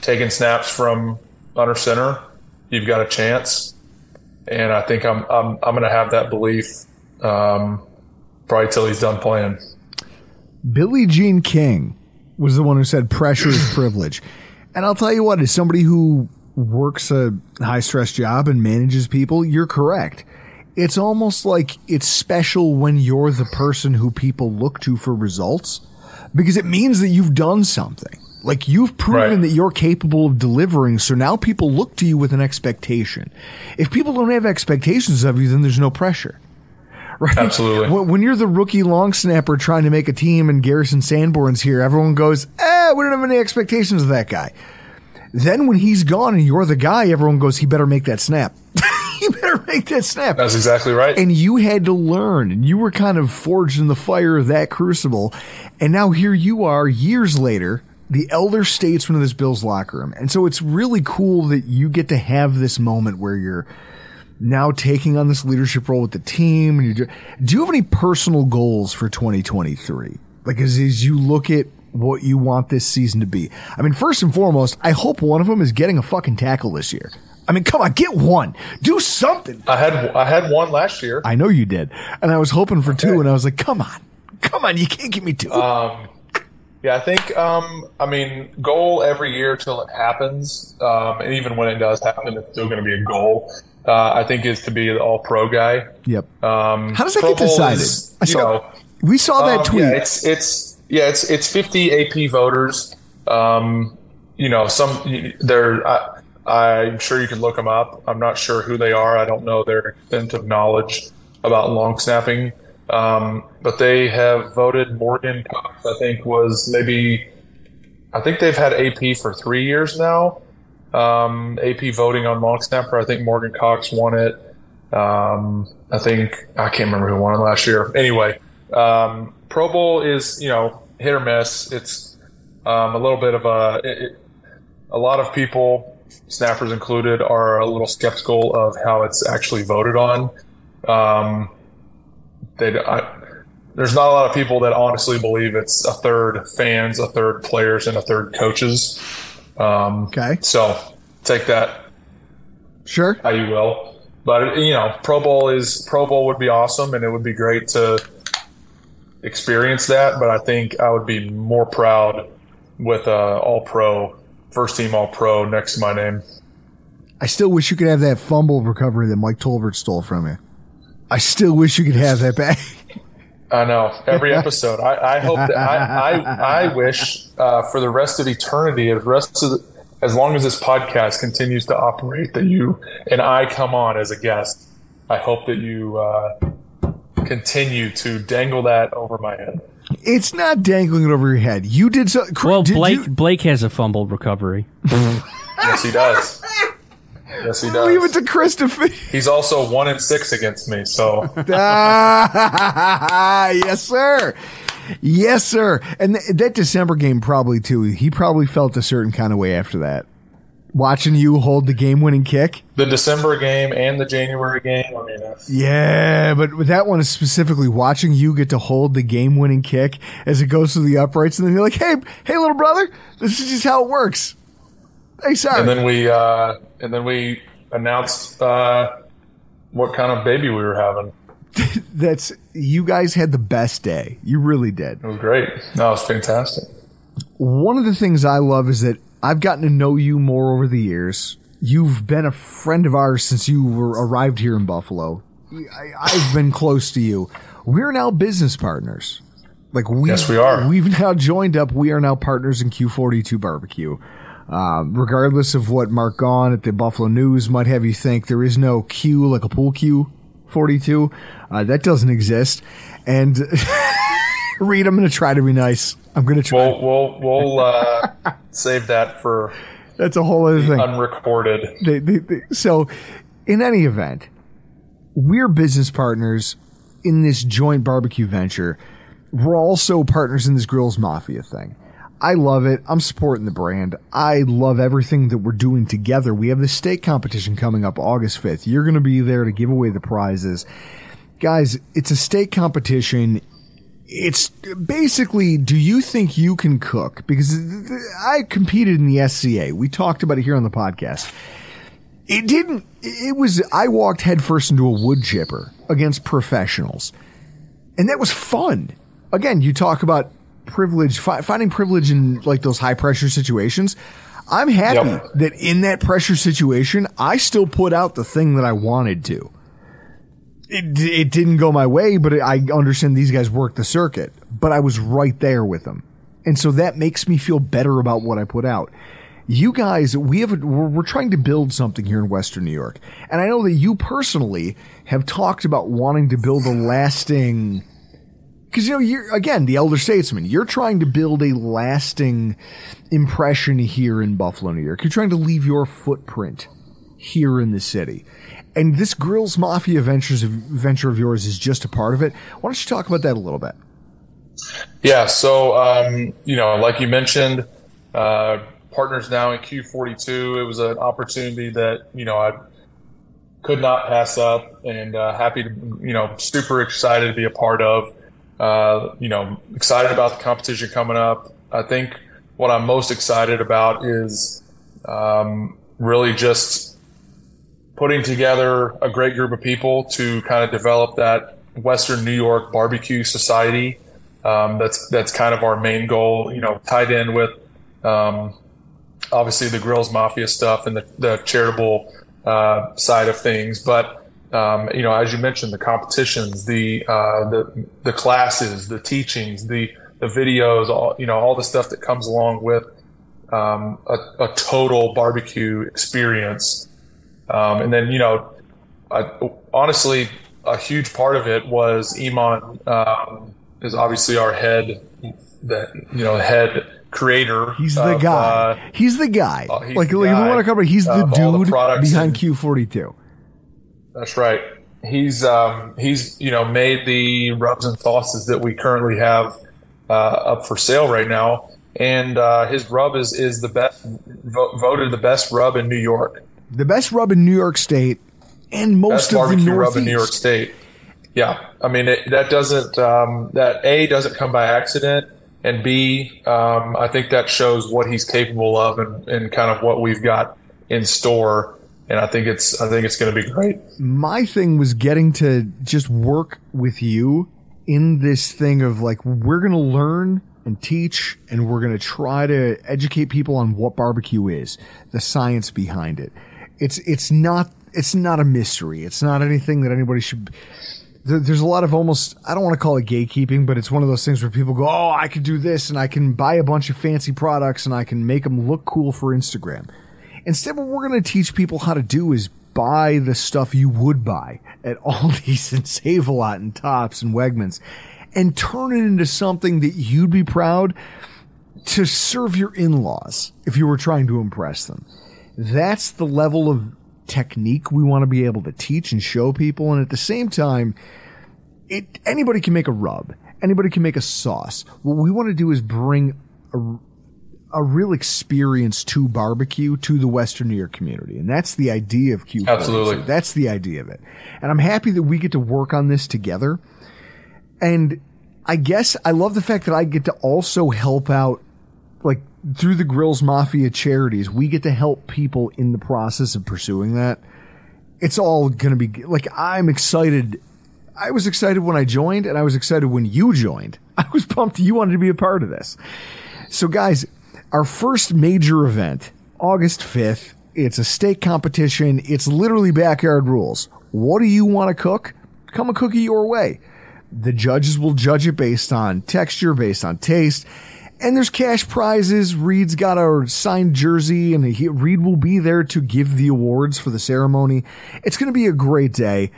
taking snaps from under center, you've got a chance. And I think I'm I'm I'm going to have that belief um, probably till he's done playing. Billie Jean King was the one who said pressure is privilege. And I'll tell you what, as somebody who works a high stress job and manages people, you're correct. It's almost like it's special when you're the person who people look to for results because it means that you've done something. Like you've proven Right. that you're capable of delivering. So now people look to you with an expectation. If people don't have expectations of you, then there's no pressure. Right? Absolutely. When, when you're the rookie long snapper trying to make a team and Garrison Sanborn's here, everyone goes, eh, we don't have any expectations of that guy. Then when he's gone and you're the guy, everyone goes, he better make that snap. he better make that snap. That's exactly right. And you had to learn, and you were kind of forged in the fire of that crucible. And now here you are, years later, the elder statesman of this Bills locker room. And so it's really cool that you get to have this moment where you're now taking on this leadership role with the team. And you do, do you have any personal goals for 2023? Like as, as you look at what you want this season to be. I mean, first and foremost, I hope one of them is getting a fucking tackle this year. I mean, come on, get one. Do something. I had I had one last year. I know you did. And I was hoping for two, and I was like, come on. Come on, you can't give me two. Um, Yeah, I think. Um, I mean, goal every year till it happens, um, and even when it does happen, it's still going to be a goal. Uh, I think is to be the All Pro guy. yep. Um, How does that Pro get decided? is, I saw, know, we saw that um, tweet. Yeah, it's it's yeah, it's it's 50 AP voters. Um, you know, some they're. I, I'm sure you can look them up. I'm not sure who they are. I don't know their extent of knowledge about long snapping. Um, but they have voted Morgan Cox. I think was maybe. I think they've had AP for three years now. Um, AP voting on long snapper. I think Morgan Cox won it. Um, I think I can't remember who won it last year. Anyway, um, Pro Bowl is you know hit or miss. It's um, a little bit of a. It, it, a lot of people, snappers included, are a little skeptical of how it's actually voted on. Um, they, I, there's not a lot of people that honestly believe it's a third fans, a third players, and a third coaches. Um, Okay. So take that Sure. how you will. But you know, Pro Bowl is Pro Bowl would be awesome, and it would be great to experience that. But I think I would be more proud with uh, All Pro, first team All Pro next to my name. I still wish you could have that fumble recovery that Mike Tolbert stole from you. I still wish you could have that back. I know every episode. I, I hope that I I, I wish uh, for the rest of eternity, as rest of the, as long as this podcast continues to operate, that you and I come on as a guest. I hope that you uh, continue to dangle that over my head. It's not dangling it over your head. You did so. Well, did Blake you- Blake has a fumbled recovery. Yes, he does. Yes, he oh, leave it to Christopher. He's also one in six against me. So yes, sir. Yes, sir. And th- that December game probably too. He probably felt a certain kind of way after that. Watching you hold the game-winning kick. the December game and the January game. I mean, Yeah, but with that one is specifically, watching you get to hold the game-winning kick as it goes through the uprights, and then you're like, "Hey, hey, little brother, this is just how it works." And then we uh, and then we announced uh, what kind of baby we were having. That's you guys had the best day. You really did. It was great. No, it was fantastic. One of the things I love is that I've gotten to know you more over the years. You've been a friend of ours since you were arrived here in Buffalo. I, I've been close to you. We're now business partners. Like we, Yes, we are. We've now joined up. We are now partners in Q42 Barbecue. Um, regardless of what Mark Gaughan at the Buffalo News might have you think, there is no Q like a pool Q 42. Uh, that doesn't exist. And Reid, I'm going to try to be nice. I'm going to try. We'll we'll we'll uh, save that for That's a whole other thing. unrecorded. They- they- they- so, in any event, we're business partners. in this joint barbecue venture. We're also partners in this Grills Mafia thing. I love it. I'm supporting the brand. I love everything that we're doing together. We have the steak competition coming up August 5th. You're going to be there to give away the prizes. Guys, it's a steak competition. It's basically, do you think you can cook? Because I competed in the SCA. We talked about it here on the podcast. It didn't, it was, I walked headfirst into a wood chipper against professionals. And that was fun. Again, you talk about privilege, fi- finding privilege in like those high pressure situations. I'm happy Yep. that in that pressure situation, I still put out the thing that I wanted to. It, it didn't go my way, but I understand these guys work the circuit, but I was right there with them. And so that makes me feel better about what I put out. You guys, we have, a, we're, we're trying to build something here in Western New York. And I know that you personally have talked about wanting to build a lasting, because you know you're again the elder statesman you're trying to build a lasting impression here in buffalo new york you're trying to leave your footprint here in the city and this grills mafia ventures venture of yours is just a part of it why don't you talk about that a little bit Yeah, so um, you know, like you mentioned, uh, partners now in Q42. It was an opportunity that you know I could not pass up, and uh, happy to you know super excited to be a part of. Uh, you know, excited about the competition coming up. I think what I'm most excited about is um, really just putting together a great group of people to kind of develop that Western New York barbecue society. Um, that's that's kind of our main goal. You know, tied in with um, obviously the Grills Mafia stuff and the, the charitable uh, side of things. But um, you know, as you mentioned, the competitions, the uh, the the classes, the teachings, the the videos, all you know, all the stuff that comes along with um, a, a total barbecue experience. Um, and then you know, I, honestly, a huge part of it was Iman um, is obviously our head, that you know, head creator. he's the of, guy uh, he's the guy uh, he's like, the like if you want to cover he's the all the dude behind q42 That's right. He's um, he's you know made the rubs and sauces that we currently have uh, up for sale right now, and uh, his rub is is the best vo- voted the best rub in New York, the best rub in new york state and most best of the northeast rub in New York State. Yeah, I mean it, that doesn't um, that a doesn't come by accident, and b um, I think that shows what he's capable of and, and kind of what we've got in store. And I think it's I think it's going to be great. my thing was getting to just work with you in this thing of like we're going to learn and teach and we're going to try to educate people on what barbecue is the science behind it it's it's not it's not a mystery it's not anything that anybody should there- there's a lot of almost I don't want to call it gatekeeping, but it's one of those things where people go, "Oh, I could do this and I can buy a bunch of fancy products and I can make them look cool for Instagram." Instead, what we're going to teach people how to do is buy the stuff you would buy at Aldi's and Save a Lot and Tops and Wegmans and turn it into something that you'd be proud to serve your in-laws if you were trying to impress them. That's the level of technique we want to be able to teach and show people. And at the same time, it, anybody can make a rub. Anybody can make a sauce. What we want to do is bring a, a real experience to barbecue to the Western New York community. And that's the idea of Q. Absolutely. That's the idea of it. And I'm happy that we get to work on this together. And I guess I love the fact that I get to also help out, like through the Grills Mafia charities, we get to help people in the process of pursuing that. It's all going to be like, I'm excited. I was excited when I joined and I was excited when you joined. I was pumped you wanted to be a part of this. So guys, our first major event, August 5th, it's a steak competition. It's literally backyard rules. What do you want to cook? Come a cookie your way. The judges will judge it based on texture, based on taste. And there's cash prizes. Reid's got a signed jersey and he, Reid will be there to give the awards for the ceremony. It's going to be a great day.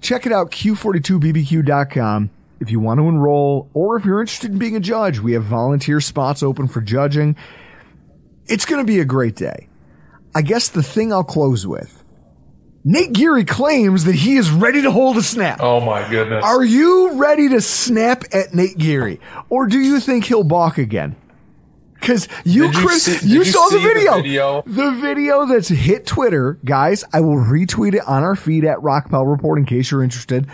Check it out, q42bbq.com. If you want to enroll or if you're interested in being a judge, we have volunteer spots open for judging. It's going to be a great day. I guess the thing I'll close with Nate Geary claims that he is ready to hold a snap. Oh my goodness. Are you ready to snap at Nate Geary, or do you think he'll balk again? Because you you crit- see- you you saw the see the video. video? The video that's hit Twitter, guys. I will retweet it on our feed at Rockpile Report in case you're interested.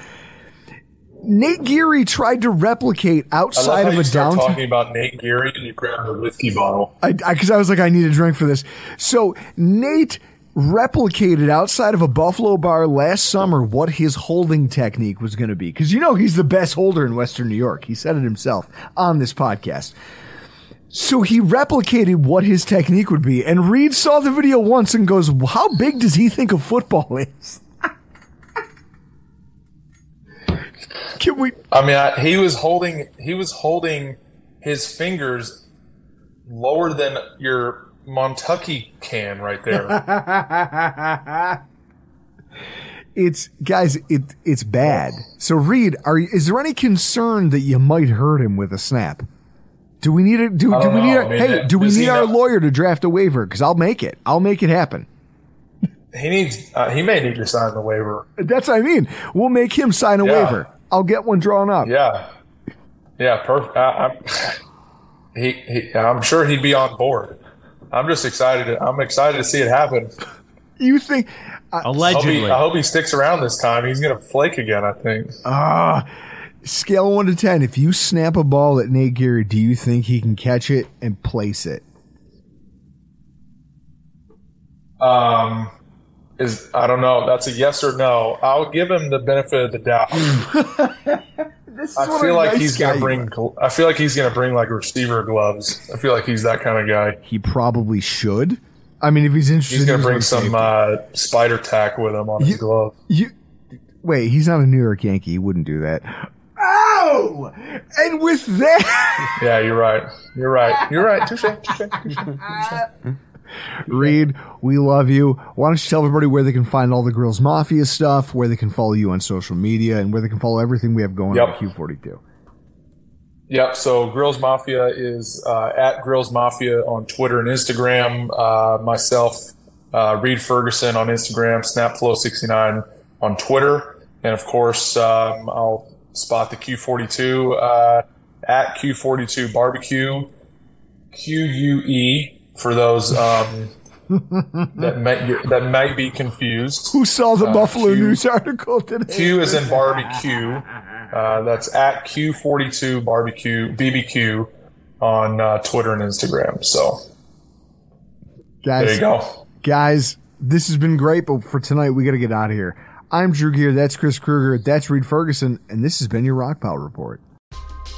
Nate Geary tried to replicate I outside of a downtown. talking about Nate Geary and you grab the whiskey bottle. I because I, was like, I need a drink for this. So Nate replicated outside of a Buffalo bar last summer what his holding technique was going to be. Because you know he's the best holder in Western New York. He said it himself on this podcast. So he replicated what his technique would be, and Reid saw the video once and goes, "How big does he think a football is?" Can we? I mean, I, he was holding he was holding his fingers lower than your Montucky can right there. It's guys, it it's bad. So Reid, are is there any concern that you might hurt him with a snap? Do we need a do, do we need I mean, hey do we need our know- lawyer to draft a waiver? Because I'll make it. I'll make it happen. he needs uh, he may need to sign the waiver. That's what I mean. We'll make him sign a Yeah. waiver. I'll get one drawn up. Yeah, yeah, perfect. I, I'm, he, he I'm sure he'd be on board. I'm just excited. I'm excited to see it happen. You think? I hope, Allegedly. he, I hope he sticks around this time. He's gonna flake again. I think. Ah, scale one to ten. If you snap a ball at Nate Geary, do you think he can catch it and place it? Um, is I don't know. That's a yes or no. I'll give him the benefit of the doubt. I feel like nice he's gonna bring. gl- I feel like he's gonna bring like receiver gloves. I feel like he's that kind of guy. He probably should. I mean, if he's interested, He's gonna in bring some uh, spider tack with him on his You- glove. You wait. He's not a New York Yankee. He wouldn't do that. Oh, and with that, Yeah, you're right. You're right. You're right. Touche. touche, touche. Reid, we love you. Why don't you tell everybody where they can find all the Grills Mafia stuff, where they can follow you on social media, and where they can follow everything we have going on at Q42. Yep. So Grills Mafia is uh, at Grills Mafia on Twitter and Instagram. Uh, myself, uh, Reid Ferguson on Instagram, Snapflow69 on Twitter, and of course, um, I'll spot the Q42 uh, at Q42 Barbecue, Q U E for those um, that might that might be confused. Who saw the Buffalo Q- News article today? Q is in barbecue. Uh, that's at Q42 barbecue BBQ on uh, Twitter and Instagram. So guys, there you go. guys, this has been great, but for tonight, we got to get out of here. I'm Drew Gear. That's Chris Kruger. That's Reid Ferguson, and this has been your Rockpile Report.